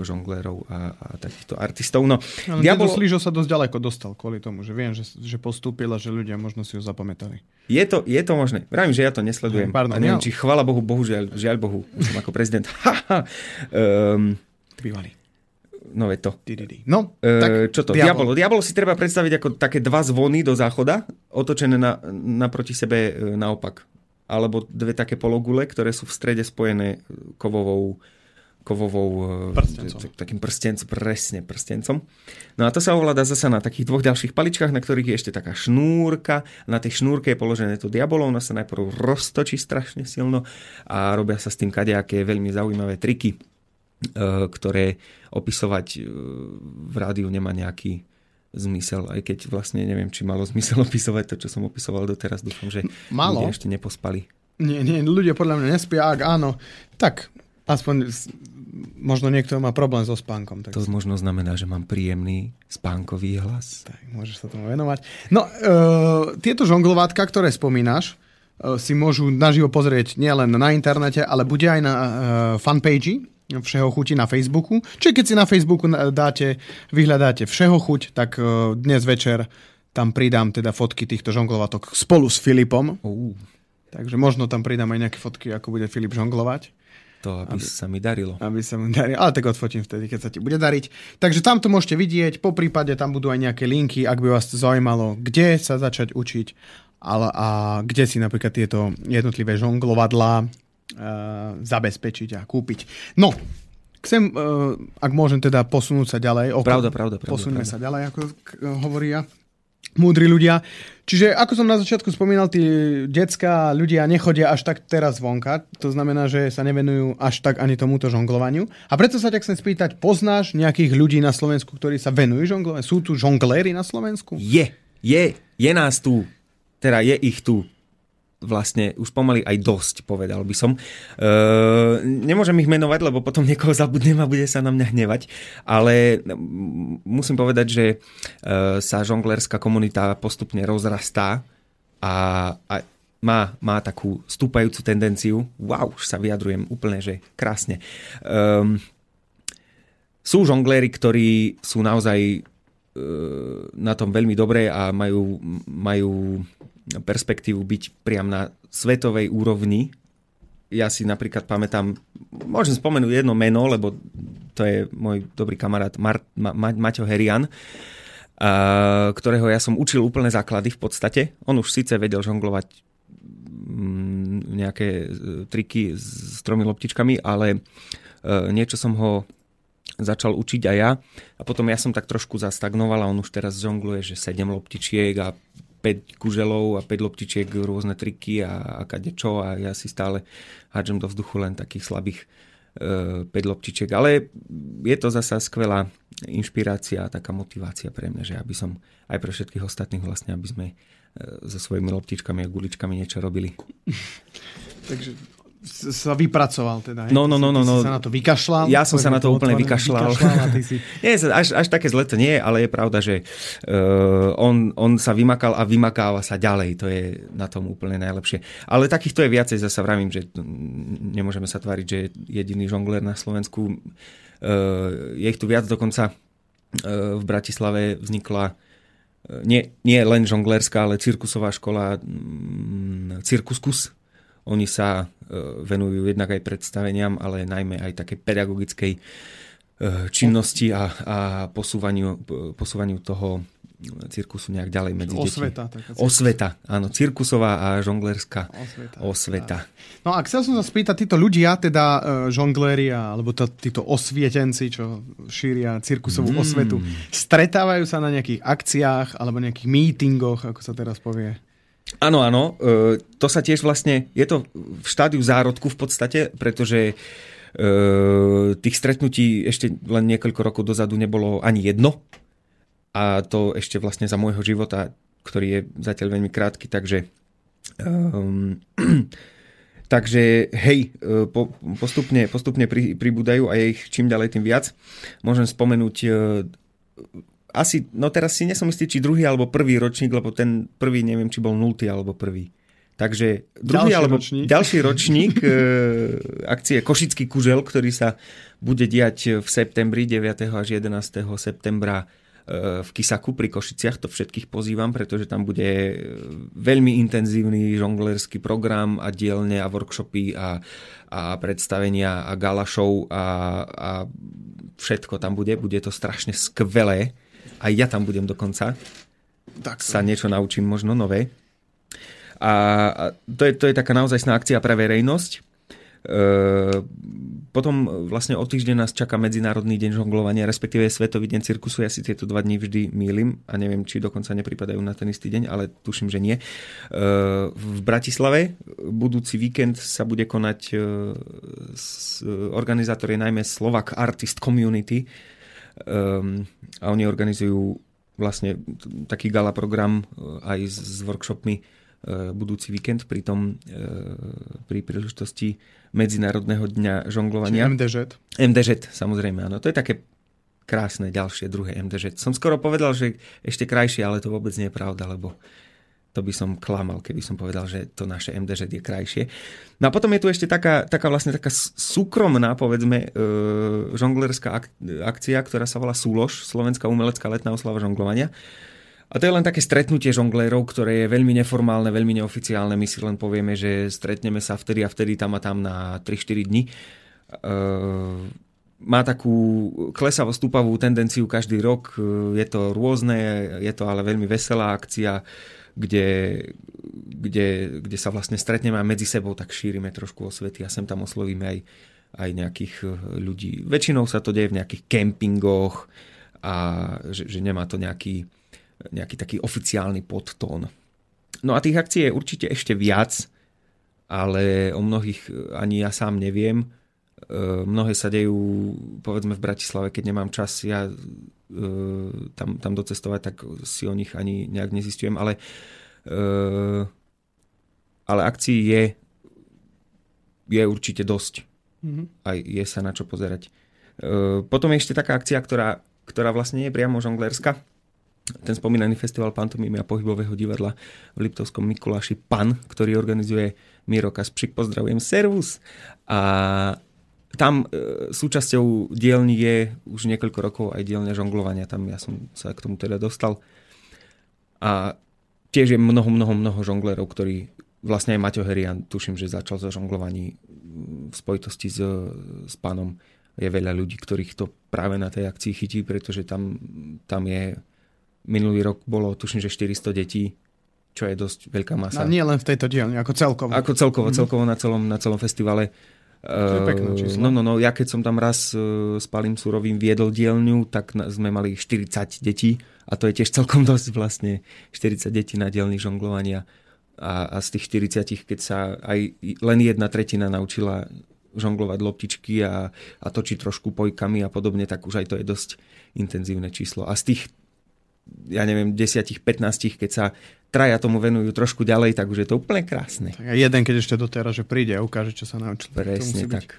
žonglérov a, a takýchto artistov. No, Ale Diabolo... Slížo sa dosť ďaleko dostal kvôli tomu, že viem, že, že postúpil a že ľudia možno si ho zapamätali. je, to, je to možné. Vravím, že ja to nesledujem. Pardon, a neviem, ja- či chvala Bohu, bohužiaľ, žiaľ Bohu, som ako prezident. um, Bývalý. no je to. No, E, tak čo to? Diabolo. Diabolo si treba predstaviť ako také dva zvony do záchoda, otočené na, naproti sebe e, naopak. Alebo dve také pologule, ktoré sú v strede spojené kovovou kovovou e, Prstencom. takým prstencom, presne prstencom. No a to sa ovláda zasa na takých dvoch ďalších paličkách, na ktorých je ešte taká šnúrka. Na tej šnúrke je položené to diabolo, ona sa najprv roztočí strašne silno a robia sa s tým kadejaké veľmi zaujímavé triky, e, ktoré opisovať e, v rádiu nemá nejaký zmysel, aj keď vlastne neviem, či malo zmysel opisovať to, čo som opisoval doteraz. Dúfam, že Malo. ľudia ešte nepospali. Nie, nie, ľudia podľa mňa nespia, ak áno, tak aspoň možno niekto má problém so spánkom. Tak, To možno znamená, že mám príjemný spánkový hlas. tak môžeš sa tomu venovať. No, uh, tieto žonglovátka, ktoré spomínaš, uh, si môžu naživo pozrieť nielen na internete, ale bude aj na uh, fanpage Všeho chuti na Facebooku. Čiže keď si na Facebooku dáte, vyhľadáte Všeho chuť, tak uh, dnes večer tam pridám teda fotky týchto žonglovatok spolu s Filipom. Uh, Takže možno tam pridám aj nejaké fotky, ako bude Filip žonglovať. To, aby, aby sa mi darilo. Aby sa mu darilo. Ale tak odfotím vtedy, keď sa ti bude dariť. Takže tam to môžete vidieť, po prípade tam budú aj nejaké linky, ak by vás zaujímalo, kde sa začať učiť ale, a kde si napríklad tieto jednotlivé žonglovadlá uh, zabezpečiť a kúpiť. No, chcem, uh, ak môžem teda posunúť sa ďalej. Oko, Pravda, pravda, pravda, Posuňme pravda. sa ďalej, ako k- hovoria múdri ľudia. Čiže ako som na začiatku spomínal, tí detská ľudia nechodia až tak teraz vonka, to znamená, že sa nevenujú až tak ani tomuto žonglovaniu. A preto sa ťa chcem spýtať, poznáš nejakých ľudí na Slovensku, ktorí sa venujú žonglovaniu? Sú tu žongléri na Slovensku? Je, je, je nás tu. Teda je ich tu vlastne už pomaly aj dosť, povedal by som. E, nemôžem ich menovať, lebo potom niekoho zabudnem a bude sa na mňa hnevať, ale musím povedať, že e, sa žonglerská komunita postupne rozrastá a, a má, má takú stúpajúcu tendenciu. Wow, už sa vyjadrujem úplne, že krásne. Um, sú žongléri, ktorí sú naozaj e, na tom veľmi dobré a majú, majú perspektívu byť priam na svetovej úrovni. Ja si napríklad pamätám, môžem spomenúť jedno meno, lebo to je môj dobrý kamarát Mar- Ma- Ma- Maťo Herian, a, ktorého ja som učil úplné základy v podstate. On už síce vedel žonglovať mm, nejaké e, triky s, tromi loptičkami, ale e, niečo som ho začal učiť aj ja. A potom ja som tak trošku zastagnoval a on už teraz žongluje, že 7 loptičiek a 5 kuželov a 5 loptičiek, rôzne triky a, a kadečo a ja si stále hádžem do vzduchu len takých slabých e, 5 loptičiek. Ale je to zasa skvelá inšpirácia a taká motivácia pre mňa, že aby som aj pre všetkých ostatných vlastne, aby sme e, so svojimi loptičkami a guličkami niečo robili. Takže sa vypracoval teda. No, no, no, no, no. sa na to vykašľal. Ja som sa na to úplne vykašľal. vykašľal si... Nie, až, až také zle to nie je, ale je pravda, že uh, on, on sa vymakal a vymakáva sa ďalej. To je na tom úplne najlepšie. Ale takýchto je viacej, zase vravím, že nemôžeme sa tváriť, že je jediný žongler na Slovensku. Uh, je ich tu viac, dokonca uh, v Bratislave vznikla nie, nie len žonglerská, ale cirkusová škola mm, Cirkuskus. Oni sa uh, venujú jednak aj predstaveniam, ale najmä aj také pedagogickej e, činnosti a, a posúvaniu, posúvaniu toho cirkusu nejak ďalej medzi Osveta, deti. taká Osveta, áno, cirkusová a žonglerská Osveta. osveta. No a chcel som sa spýtať, títo ľudia, teda žongléri, alebo to, títo osvietenci, čo šíria cirkusovú mm. osvetu, stretávajú sa na nejakých akciách alebo nejakých mítingoch, ako sa teraz povie. Áno, áno. E, to sa tiež vlastne, je to v štádiu zárodku v podstate, pretože e, tých stretnutí ešte len niekoľko rokov dozadu nebolo ani jedno. A to ešte vlastne za môjho života, ktorý je zatiaľ veľmi krátky, takže um, Takže hej, e, po, postupne, postupne pri, pribúdajú a je ich čím ďalej tým viac. Môžem spomenúť asi, no teraz si nesom istý, či druhý alebo prvý ročník, lebo ten prvý neviem, či bol nultý alebo prvý. Takže druhý Ďalší alebo ročník. ďalší ročník e, akcie Košický kužel, ktorý sa bude diať v septembri, 9. až 11. septembra e, v Kisaku pri Košiciach. To všetkých pozývam, pretože tam bude e, veľmi intenzívny žonglerský program a dielne a workshopy a, a predstavenia a gala show a, a všetko tam bude. Bude to strašne skvelé. Aj ja tam budem dokonca Tak sa niečo naučím možno nové. A, to, je, to je taká naozajstná akcia pre verejnosť. E, potom vlastne o týždeň nás čaká Medzinárodný deň žonglovania, respektíve Svetový deň cirkusu. Ja si tieto dva dní vždy mýlim a neviem, či dokonca nepripadajú na ten istý deň, ale tuším, že nie. E, v Bratislave budúci víkend sa bude konať e, s, organizátor je najmä Slovak Artist Community um, a oni organizujú vlastne taký gala program e, aj s, s workshopmi e, budúci víkend pri tom e, pri príležitosti Medzinárodného dňa žonglovania. MDŽ. MDŽ, samozrejme, áno. To je také krásne ďalšie, druhé MDŽ. Som skoro povedal, že ešte krajšie, ale to vôbec nie je pravda, lebo to by som klamal, keby som povedal, že to naše MDŽ je krajšie. No a potom je tu ešte taká, taká vlastne taká súkromná, povedzme, e, žonglerská ak- akcia, ktorá sa volá Súlož, Slovenská umelecká letná oslava žonglovania. A to je len také stretnutie žonglérov, ktoré je veľmi neformálne, veľmi neoficiálne. My si len povieme, že stretneme sa vtedy a vtedy tam a tam na 3-4 dní. Ehm, má takú klesavo stúpavú tendenciu každý rok. Je to rôzne, je to ale veľmi veselá akcia, kde, kde, kde sa vlastne stretneme a medzi sebou tak šírime trošku osvety a sem tam oslovíme aj, aj nejakých eh, ľudí. Väčšinou sa to deje v nejakých kempingoch a že, že nemá to nejaký, nejaký taký oficiálny podtón. No a tých akcií je určite ešte viac, ale o mnohých ani ja sám neviem. E, Mnohé sa dejú, povedzme v Bratislave, keď nemám čas ja tam, tam docestovať, tak si o nich ani nejak nezistujem, ale, e, ale akcií je, je určite dosť. Mhm. Aj je sa na čo pozerať. E, Potom je ešte taká akcia, ktorá, ktorá vlastne nie je priamo žonglerská. Ten spomínaný festival pantomimy a pohybového divadla v Liptovskom Mikuláši PAN, ktorý organizuje Miro Kaspřík. Pozdravujem, servus. A tam e, súčasťou dielny je už niekoľko rokov aj dielňa žonglovania. Tam ja som sa k tomu teda dostal. A tiež je mnoho, mnoho, mnoho žonglerov, ktorí vlastne aj Maťo Herian, tuším, že začal so žonglovaní v spojitosti s, s pánom. Je veľa ľudí, ktorých to práve na tej akcii chytí, pretože tam, tam je minulý rok bolo, tuším, že 400 detí, čo je dosť veľká No, masa. nie len v tejto dielni, ako celkovo. Ako celkovo, celkovo na celom, na celom festivale. To je pekné Eh, číslo. No, no, no, ja keď som tam raz eh, s Palým Surovým viedol dielňu, tak sme mali 40 detí a to je tiež celkom dosť vlastne 40 detí na dielni žonglovania a, a z tých 40, keď sa aj len jedna tretina naučila žonglovať loptičky a, a točiť trošku pojkami a podobne, tak už aj to je dosť intenzívne číslo. A z tých ja neviem, 10-15, keď sa traja tomu venujú trošku ďalej, tak už je to úplne krásne. Tak a jeden, keď ešte doteraz, že príde a ukáže, čo sa naučil. Presne tak.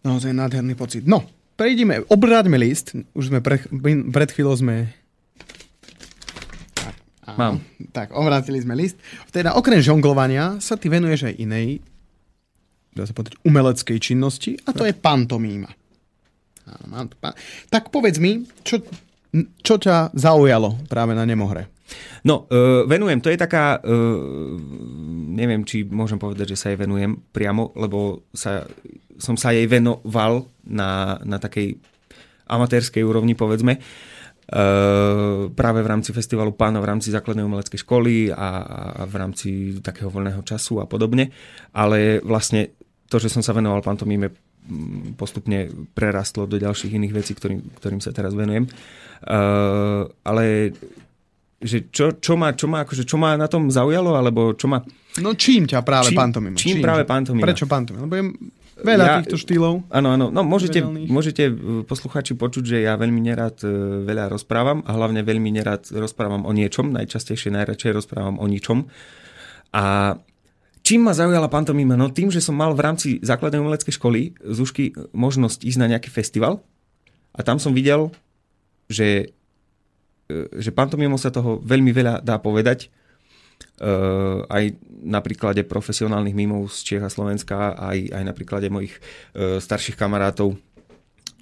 Naozaj nádherný pocit. No, prejdime, obráťme list. Už sme pre, pred chvíľou sme... Mám. Tak, obrátili sme list. Teda okrem žonglovania sa ty venuješ aj inej dá sa povedať, umeleckej činnosti a to je pantomíma. Áno, mám tu pan... Tak povedz mi, čo, čo ťa zaujalo práve na Nemohre? No, uh, venujem, to je taká, uh, neviem, či môžem povedať, že sa jej venujem priamo, lebo sa, som sa jej venoval na, na takej amatérskej úrovni, povedzme, uh, práve v rámci festivalu Pána, v rámci základnej umeleckej školy a, a v rámci takého voľného času a podobne, ale vlastne to, že som sa venoval pantomíme, postupne prerastlo do ďalších iných vecí, ktorým, ktorým sa teraz venujem. Uh, ale že čo, čo, ma, čo, ma, akože, čo ma na tom zaujalo, alebo čo ma... No čím ťa práve Čím- pantomima? čím práve pantomima? Prečo pantomima? Lebo je veľa Ja- týchto štýlov. Áno, áno, no môžete, môžete e, posluchači počuť, že ja veľmi nerad e, veľa rozprávam a hlavne veľmi nerad rozprávam o niečom, najčastejšie najradšej rozprávam o ničom. A čím ma zaujala pantomima? No tým, že som mal v rámci základnej umeleckej školy z Ušky možnosť ísť na nejaký festival a tam som videl, že, e, že pantomimou sa toho veľmi veľa dá povedať Uh, aj na príklade profesionálnych mimov z Čech a Slovenska, aj, aj na príklade mojich uh, starších kamarátov.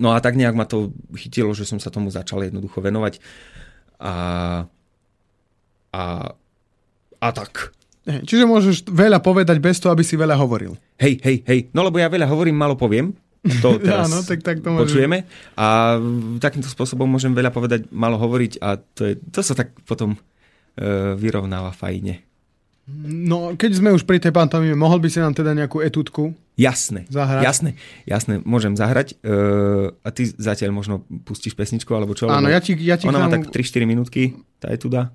No a tak nejak ma to chytilo, že som sa tomu začal jednoducho venovať. A, a, a tak. Hej, Čiže môžeš veľa povedať bez toho, aby si veľa hovoril. Hej, hej, hej. No lebo ja veľa hovorím, malo poviem. To teraz Áno, tak- tak to počujeme. A takýmto spôsobom môžem veľa povedať, malo hovoriť a to, je, to sa tak potom uh, vyrovnáva fajne. No, keď sme už pri tej pantomime, mohol by si nám teda nejakú etúdku? Jasné, Zahrať? jasné, jasné, môžem zahrať. Uh, a ty zatiaľ možno pustíš pesničku, alebo čo? Áno, ja ti- ja ti Ona má k tomu- tak 3-4 minútky, tá dá.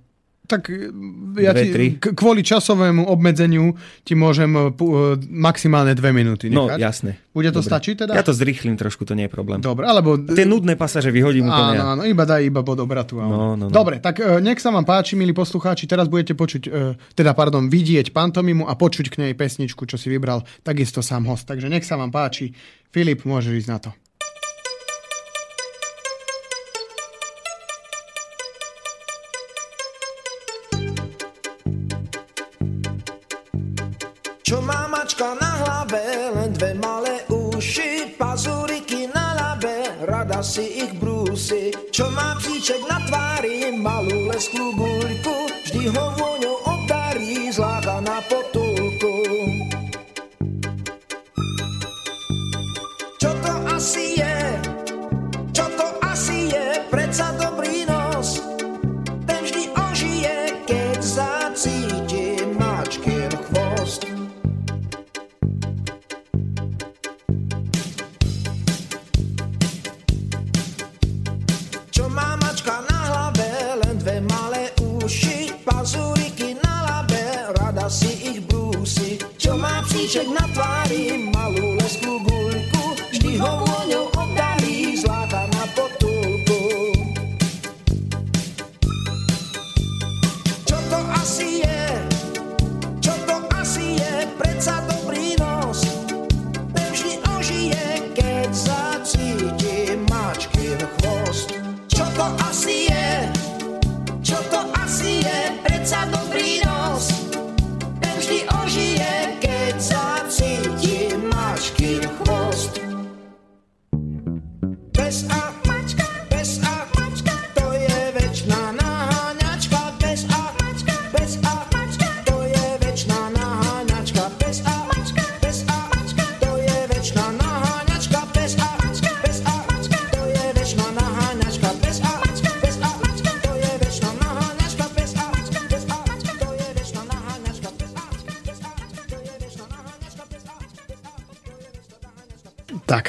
Tak e, ja Dve, ti, tri. kvôli časovému obmedzeniu ti môžem e, pu- e, maximálne dve minúty No, nechať. jasné. Bude to Dobre. stačiť teda? Ja to zrýchlim trošku, to nie je problém. Dobre, alebo... Tie nudné pasaže vyhodím úplne. Áno, áno, iba daj iba bod obratu. No, no, no. Dobre, tak nech sa vám páči, milí poslucháči, teraz budete počuť, teda pardon, vidieť pantomimu a počuť k nej pesničku, čo si vybral takisto sám host. Takže nech sa vám páči. Filip, môžeš ísť na to. Mačka na hlave, len dve malé uši, pazuriky na ľabe, rada si ich brúsi. Čo má psíček na tvári, malú lesklú guľku, vždy ho vôňou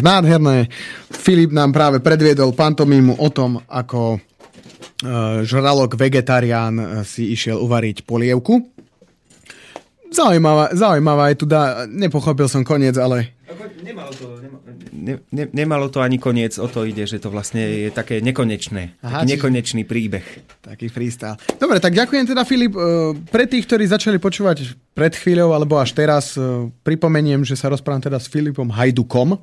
nádherné. Filip nám práve predviedol pantomímu o tom, ako e, žralok vegetarián e, si išiel uvariť polievku. Zaujímavá, zaujímavá je tu dá, nepochopil som koniec, ale Nemalo to, nema, ne, ne, nemalo to ani koniec, o to ide, že to vlastne je také nekonečné. Aha, taký čiže- nekonečný príbeh. taký freestyle. Dobre, tak ďakujem teda Filip. E, Pre tých, ktorí začali počúvať pred chvíľou alebo až teraz, pripomeniem, že sa rozprávam teda s Filipom Hajdukom.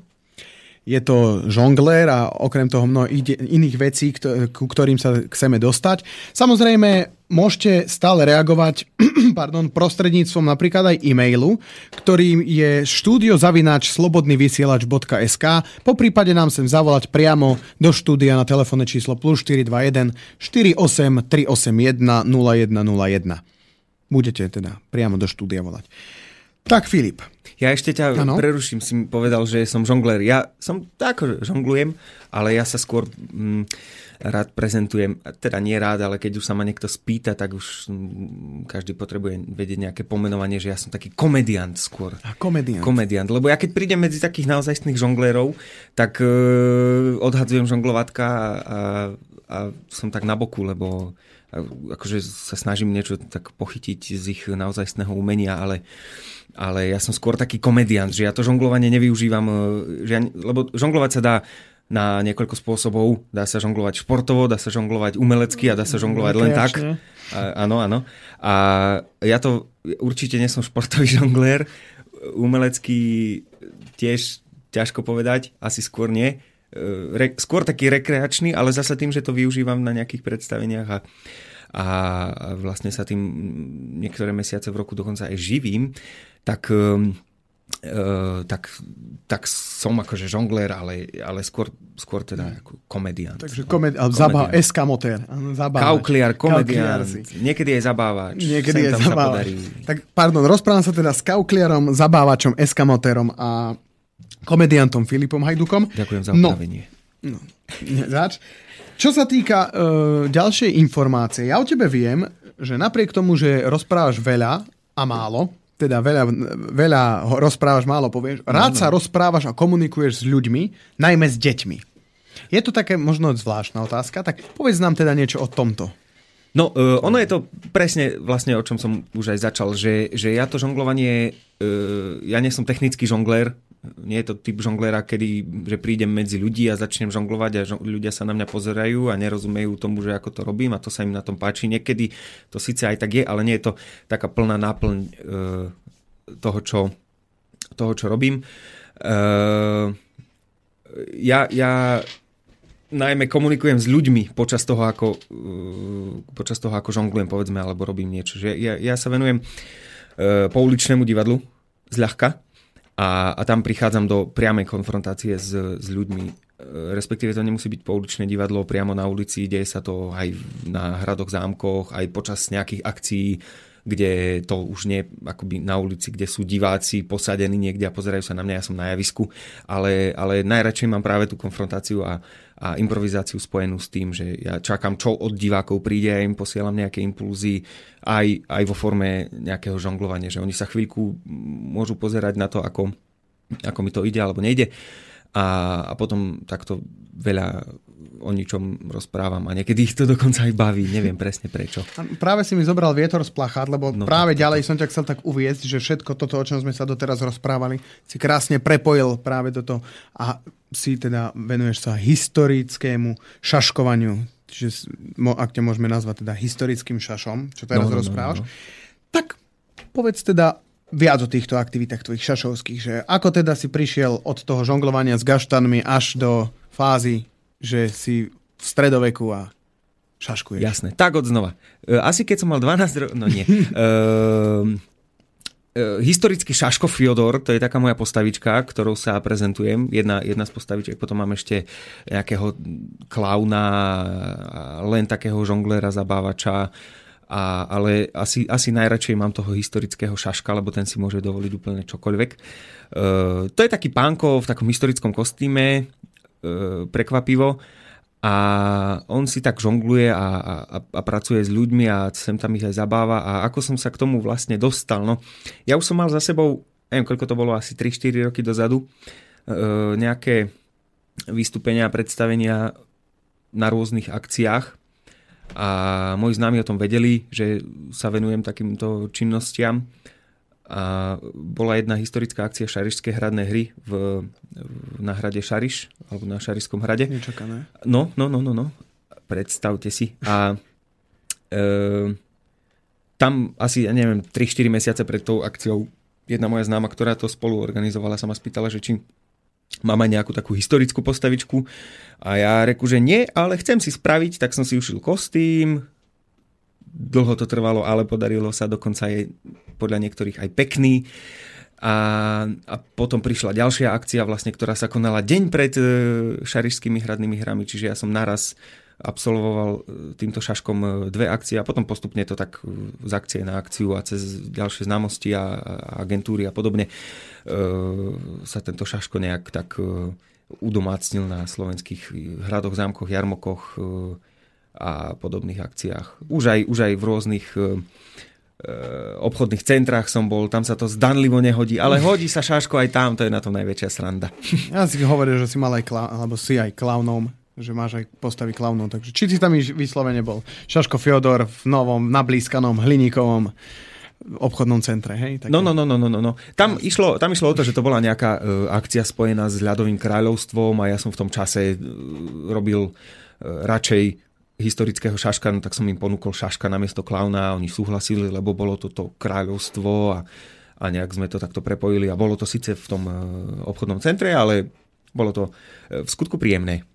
Je to žonglér a okrem toho mnoho iných vecí, ku ktorým sa chceme dostať. Samozrejme, môžete stále reagovať pardon, prostredníctvom napríklad aj e-mailu, ktorým je studiozavináč.slobodnyvysielač.sk Po prípade nám sem zavolať priamo do štúdia na telefónne číslo plus 421 48 381 0101. Budete teda priamo do štúdia volať. Tak Filip, Ja ešte ťa ano? preruším, si mi povedal, že som žonglér. Ja som tak žonglujem, ale ja sa skôr mm, rád prezentujem, teda nie rád, ale keď už sa ma niekto spýta, tak už mm, každý potrebuje vedieť nejaké pomenovanie, že ja som taký komediant skôr. a komediant. Komediant, lebo ja keď prídem medzi takých naozajstných žonglérov, tak uh, odhadzujem žonglovatka a, a, som tak na boku, lebo akože sa snažím niečo tak pochytiť z ich naozajstného umenia, ale, ale ja som skôr taký komediant, že ja to žonglovanie nevyužívam, e, že ja, lebo žonglovať sa dá na niekoľko spôsobov. Dá sa žonglovať športovo, dá sa žonglovať umelecky a dá sa žonglovať len tak. A, áno, áno. A ja to určite nie som športový žonglér. Umelecký tiež ťažko povedať, asi skôr nie. E, Re, skôr taký rekreačný, ale zase tým, že to využívam na nejakých predstaveniach a, a vlastne sa tým niektoré mesiace v roku dokonca aj živím, tak Uh, tak, tak som akože žonglér, ale, ale skôr, skôr teda ako komediant. Takže komed- ale zabáva, eskamotér. Kaukliar, komediant, niekedy je zabávač. Niekedy sem je zabávač. Tak pardon, rozprávam sa teda s kaukliarom, zabávačom, eskamotérom a komediantom Filipom Hajdukom. Ďakujem za No, opravenie. Zač. Čo sa týka uh, ďalšej informácie, ja o tebe viem, že napriek tomu, že rozprávaš veľa a málo, teda veľa, veľa rozprávaš, málo povieš, rád sa rozprávaš a komunikuješ s ľuďmi, najmä s deťmi. Je to také možno zvláštna otázka, tak povedz nám teda niečo o tomto. No, uh, ono je to presne vlastne, o čom som už aj začal, že, že ja to žonglovanie, uh, ja nie som technický žonglér, nie je to typ žongléra, kedy že prídem medzi ľudí a začnem žonglovať a žong- ľudia sa na mňa pozerajú a nerozumejú tomu, že ako to robím a to sa im na tom páči. Niekedy to síce aj tak je, ale nie je to taká plná náplň uh, toho, čo, toho, čo robím. Uh, ja, ja najmä komunikujem s ľuďmi počas toho, ako, uh, počas toho, ako žonglujem, povedzme, alebo robím niečo. Že ja, ja sa venujem uh, pouličnému divadlu zľahka a, a tam prichádzam do priamej konfrontácie s, s ľuďmi. Uh, Respektíve to nemusí byť pouličné divadlo priamo na ulici, deje sa to aj na hradoch, zámkoch, aj počas nejakých akcií, kde to už nie akoby na ulici, kde sú diváci posadení niekde a pozerajú sa na mňa, ja som na javisku, ale, ale najradšej mám práve tú konfrontáciu a, a improvizáciu spojenú s tým, že ja čakám, čo od divákov príde, ja im posielam nejaké impulzy aj, aj vo forme nejakého žonglovania, že oni sa chvíľku môžu pozerať na to, ako, ako mi to ide alebo nejde. A, a potom takto veľa o ničom rozprávam. A niekedy ich to dokonca aj baví, neviem presne prečo. Práve si mi zobral vietor z plachát, lebo no, No práve ďalej som ťa chcel tak uviezť, že všetko toto, o čom sme sa doteraz rozprávali, si krásne prepojil práve do toho a si teda venuješ sa historickému šaškovaniu, čiže ak ťa môžeme nazvať teda historickým šašom, čo teraz No, no, no, rozprávaš, no, tak povedz teda viac o týchto aktivitách tvojich šašovských, že ako teda si prišiel od toho žonglovania s gaštanmi až do fázy, že si v stredoveku a šaškuješ. Jasné, tak od znova. E, Asi keď som mal 12 rokov, no nie. Ehm, e, historický Šaško Fyodor, to je taká moja postavička, ktorou sa prezentujem. Jedna, jedna z postavičiek, potom mám ešte nejakého klauna, len takého žongléra, zabávača, a, ale asi, asi najradšej mám toho historického šaška, lebo ten si môže dovoliť úplne čokoľvek. E, to je taký pánko v takom historickom kostýme, prekvapivo. A on si tak žongluje a, a- a pracuje s ľuďmi a sem tam ich aj zabáva. A ako som sa k tomu vlastne dostal, no ja už som mal za sebou, neviem koľko to bolo, asi 3-4 roky dozadu, e, nejaké vystúpenia a predstavenia na rôznych akciách. A moji známi o tom vedeli, že sa venujem takýmto činnostiam a bola jedna historická akcia Šarišské hradné hry v, v, na hrade Šariš, alebo na Šarišskom hrade. Nečakané. No, no, no, no, no. Predstavte si. A e, tam asi, ja neviem, 3-4 mesiace pred tou akciou jedna moja známa, ktorá to spolu organizovala, sa ma spýtala, že či mám aj nejakú takú historickú postavičku. A ja reku, že nie, ale chcem si spraviť, tak som si ušil kostým. Dlho to trvalo, ale podarilo sa dokonca aj podľa niektorých aj pekný. A, a potom prišla ďalšia akcia, vlastne, ktorá sa konala deň pred e, šarišskými hradnými hrami, čiže ja som naraz absolvoval e, týmto šaškom e, dve akcie a potom postupne to tak e, z akcie na akciu a cez ďalšie známosti a, a agentúry a podobne e, sa tento šaško nejak tak e, udomácnil na slovenských hradoch, zámkoch, jarmokoch e, a podobných akciách. Už aj, už aj v rôznych e, e, obchodných centrách som bol, tam sa to zdanlivo nehodí, ale hodí sa šaško aj tam, to je na tom najväčšia sranda. Ja si hovoril, že si mal aj kla- alebo si aj klaunom. že máš aj postavy klaunov, takže či si tam vyslovene bol? Šaško Fiodor v novom, nablískanom, hliníkovom obchodnom centre, hej? Také. No, no, no, no, no, no, no. Tam, išlo, tam išlo o to, že to bola nejaká uh, akcia spojená s ľadovým kráľovstvom a ja som v tom čase uh, robil uh, radšej historického šaška, no tak som im ponúkol šaška namiesto klauna a oni súhlasili, lebo bolo to to kráľovstvo a, a nejak sme to takto prepojili a bolo to síce v tom uh, obchodnom centre, ale bolo to uh, v skutku príjemné.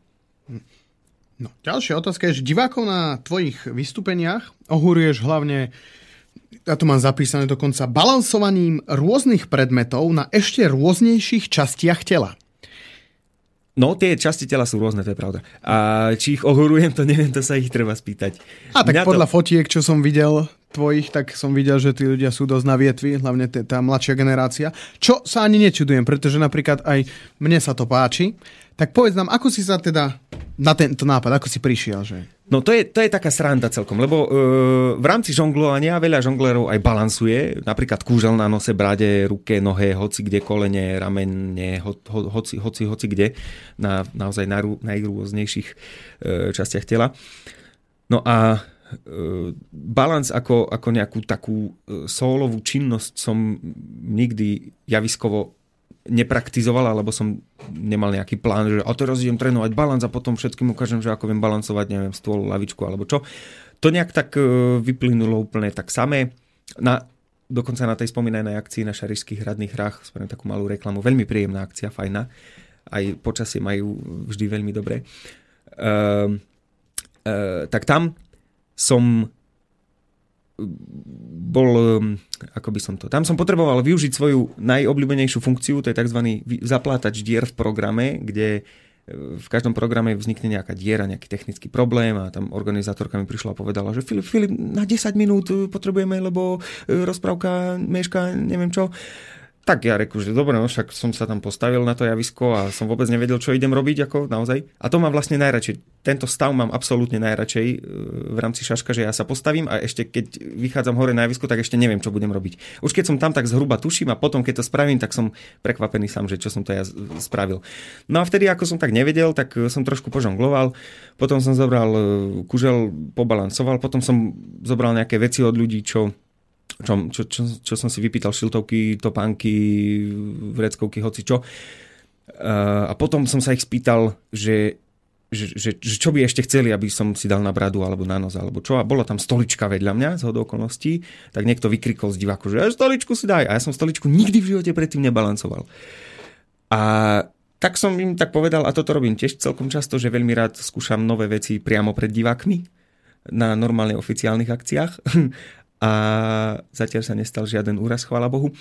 No, ďalšia otázka je, že divákov na tvojich vystúpeniach ohúruješ hlavne ja to mám zapísané dokonca, balansovaním rôznych predmetov na ešte rôznejších častiach tela. No, tie časti tela sú rôzne, to je pravda. A či ich ohorujem, to neviem, to sa ich treba spýtať. A tak Mňa podľa fotiek, čo som videl tvojich, tak som videl, že tí ľudia sú dosť na vietvi, hlavne t- tá mladšia generácia. Čo sa ani nečudujem, pretože napríklad aj mne sa to páči. Tak povedz nám, ako si sa teda na tento nápad, ako si prišiel, že... No to je, to je taká sranda celkom, lebo e, v rámci žonglovania veľa žonglerov aj balansuje, napríklad kúžel na nose, brade, ruke, nohe, hoci kde, kolene, ramene, ho, ho, hoci, hoci, hoci kde, na naozaj najrú, najrôznejších e, častiach tela. No a e, balans ako, ako nejakú takú e, solovú činnosť som nikdy javiskovo nepraktizoval, alebo som nemal nejaký plán, že a teraz idem trénovať balans a potom všetkým ukážem, že ako viem balancovať, neviem, stôl, lavičku alebo čo. To nejak tak e, vyplynulo úplne tak samé. Na, dokonca na tej spomínanej akcii na Šarišských hradných hrách, spravím takú malú reklamu, veľmi príjemná akcia, fajná. Aj počasie majú vždy veľmi dobré. Uh, uh, tak tam som bol, um, ako by som to, tam som potreboval využiť svoju najobľúbenejšiu funkciu, to je tzv. zaplátač dier v programe, kde e, v každom programe vznikne nejaká diera, nejaký technický problém a tam organizátorka mi prišla a povedala, že Filip, Filip, na 10 minút e, potrebujeme, lebo e, rozprávka meška, neviem čo. Tak ja reku, že dobre, no však som sa tam postavil na to javisko a som vôbec nevedel, čo idem robiť, ako naozaj. A to mám vlastne najradšej. Tento stav mám absolútne najradšej e, v rámci šaška, že ja sa postavím a ešte keď vychádzam hore na javisko, tak ešte neviem, čo budem robiť. Už keď som tam, tak zhruba tuším a potom, keď to spravím, tak som prekvapený sám, že čo som to ja spravil. No a vtedy, ako som tak nevedel, tak som trošku požongloval, potom som zobral e, kužel, pobalancoval, potom som zobral nejaké veci od ľudí, čo čo, čo, čo, čo som si vypýtal, šiltovky, topánky, vreckovky, hoci čo. Uh, a potom som sa ich spýtal, že, že, že, že čo by ešte chceli, aby som si dal na bradu alebo na nos, alebo čo. A bola tam stolička vedľa mňa z okolností, tak niekto vykrikol z diváku, že "E, stoličku si daj. A ja som stoličku nikdy v živote predtým nebalancoval. A tak som im tak povedal, a toto robím tiež celkom často, že veľmi rád skúšam nové veci priamo pred divákmi na normálne oficiálnych akciách a zatiaľ sa nestal žiaden úraz, chvála Bohu.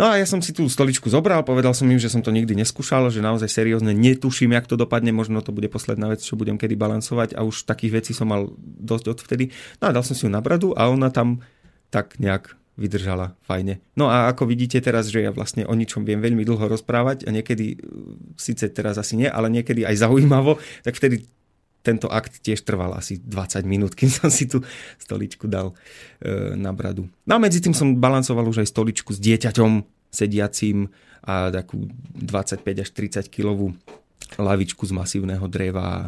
No a ja som si tú stoličku zobral, povedal som im, že som to nikdy neskúšal, že naozaj seriózne netuším, jak to dopadne, možno to bude posledná vec, čo budem kedy balansovať a už takých vecí som mal dosť odvtedy. No a dal som si ju na bradu a ona tam tak nejak vydržala fajne. No a ako vidíte teraz, že ja vlastne o ničom viem veľmi dlho rozprávať a niekedy, síce teraz asi nie, ale niekedy aj zaujímavo, tak vtedy tento akt tiež trval asi 20 minút, kým som si tú stoličku dal e, na bradu. No a medzi tým som balancoval už aj stoličku s dieťaťom sediacím a takú 25 až 30 kilovú lavičku z masívneho dreva a,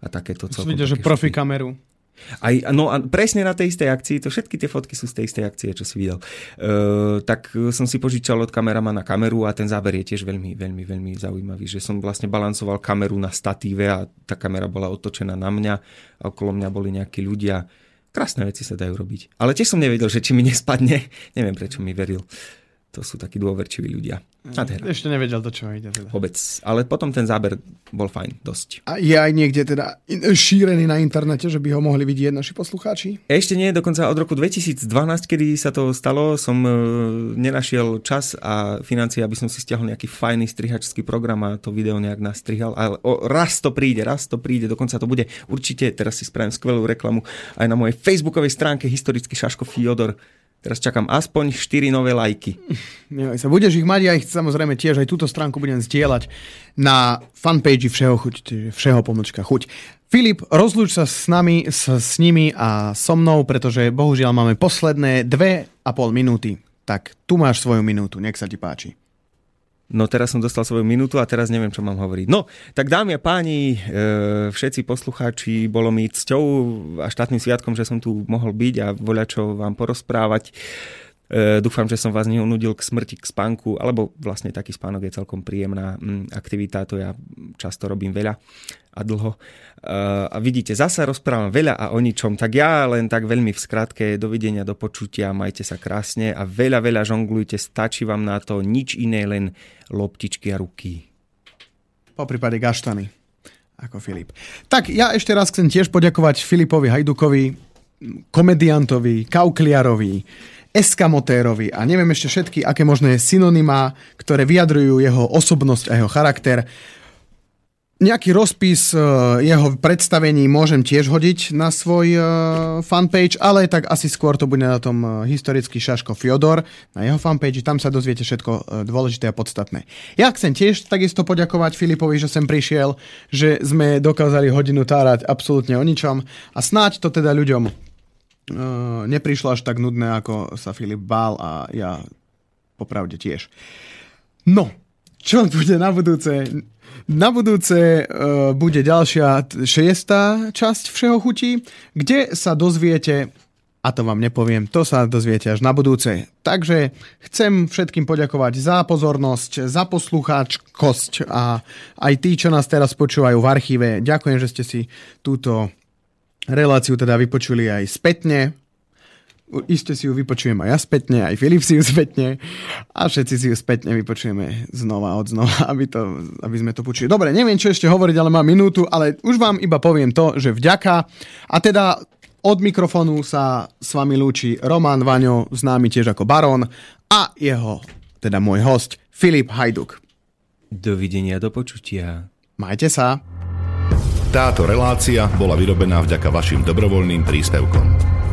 a takéto celkom videl, že také profi šupy. kameru. Aj, no a presne na tej istej akcii, to všetky tie fotky sú z tej istej akcie, čo si videl. Uh, tak som si požičal od kameramana kameru a ten záber je tiež veľmi, veľmi, veľmi zaujímavý, že som vlastne balancoval kameru na statíve a tá kamera bola otočená na mňa a okolo mňa boli nejakí ľudia. Krásne veci sa dajú robiť. Ale tiež som nevedel, že či mi nespadne. Neviem, prečo mi veril. To sú takí dôverčiví ľudia. A teda, Ešte nevedel, do čoho ide teda. vôbec. Ale potom ten záber bol fajn, dosť. A je aj niekde teda šírený na internete, že by ho mohli vidieť naši poslucháči? Ešte nie, dokonca od roku 2012, kedy sa to stalo, som e, nenašiel čas a financie, aby som si stiahol nejaký fajný strihačský program a to video nejak nastrihal. Ale o, raz to príde, raz to príde, dokonca to bude určite, teraz si spravím skvelú reklamu aj na mojej facebookovej stránke Historický Šaško Fiodor. Teraz čakám aspoň 4 nové lajky. Neboj sa, budeš ich mať, ja ich samozrejme tiež aj túto stránku budem zdieľať na fanpage Všeho chuť, Všeho pomlčka chuť. Filip, rozlúč sa s nami, s, s nimi a so mnou, pretože bohužiaľ máme posledné dve a pol minúty. Tak tu máš svoju minútu, nech sa ti páči. No teraz som dostal svoju minútu a teraz neviem, čo mám hovoriť. No, tak dámy a páni, e, všetci poslucháči, bolo mi cťou a štátnym sviatkom, že som tu mohol byť a voľa čo vám porozprávať. E, dúfam, že som vás neunudil k smrti, k spánku, alebo vlastne taký spánok je celkom príjemná mm, aktivita, to ja často robím veľa a dlho. E, a vidíte, zasa rozprávam veľa a o ničom, tak ja len tak veľmi v skratke, dovidenia, do počutia, majte sa krásne a veľa, veľa žonglujte, stačí vám na to nič iné, len loptičky a ruky. Po prípade gaštany, ako Filip. Tak ja ešte raz chcem tiež poďakovať Filipovi Hajdukovi, komediantovi, kaukliarovi, eskamotérovi a neviem ešte všetky, aké možné synonymá, ktoré vyjadrujú jeho osobnosť a jeho charakter. Nejaký rozpis e, jeho predstavení môžem tiež hodiť na svoj e, fanpage, ale tak asi skôr to bude na tom e, historický Šaško Fyodor, na jeho fanpage, tam sa dozviete všetko dôležité a podstatné. Ja chcem tiež takisto poďakovať Filipovi, že sem prišiel, že sme dokázali hodinu tárať absolútne o ničom a snáď to teda ľuďom neprišlo až tak nudné, ako sa Filip bál a ja popravde tiež. No, čo bude na budúce? Na budúce uh, bude ďalšia šiestá časť Všeho chutí, kde sa dozviete, a to vám nepoviem, to sa dozviete až na budúce. Takže chcem všetkým poďakovať za pozornosť, za poslucháčkosť a aj tí, čo nás teraz počúvajú v archíve. Ďakujem, že ste si túto reláciu teda vypočuli aj spätne. Iste si ju vypočujem aj ja spätne, aj Filip si ju spätne a všetci si ju spätne vypočujeme znova od znova, aby, to, aby sme to počuli. Dobre, neviem, čo ešte hovoriť, ale mám minútu, ale už vám iba poviem to, že vďaka. A teda od mikrofónu sa s vami lúči Roman Vaňo, známy tiež ako Baron a jeho, teda môj host, Filip Hajduk. Dovidenia, do počutia. Majte sa. Táto relácia bola vyrobená vďaka vašim dobrovoľným príspevkom.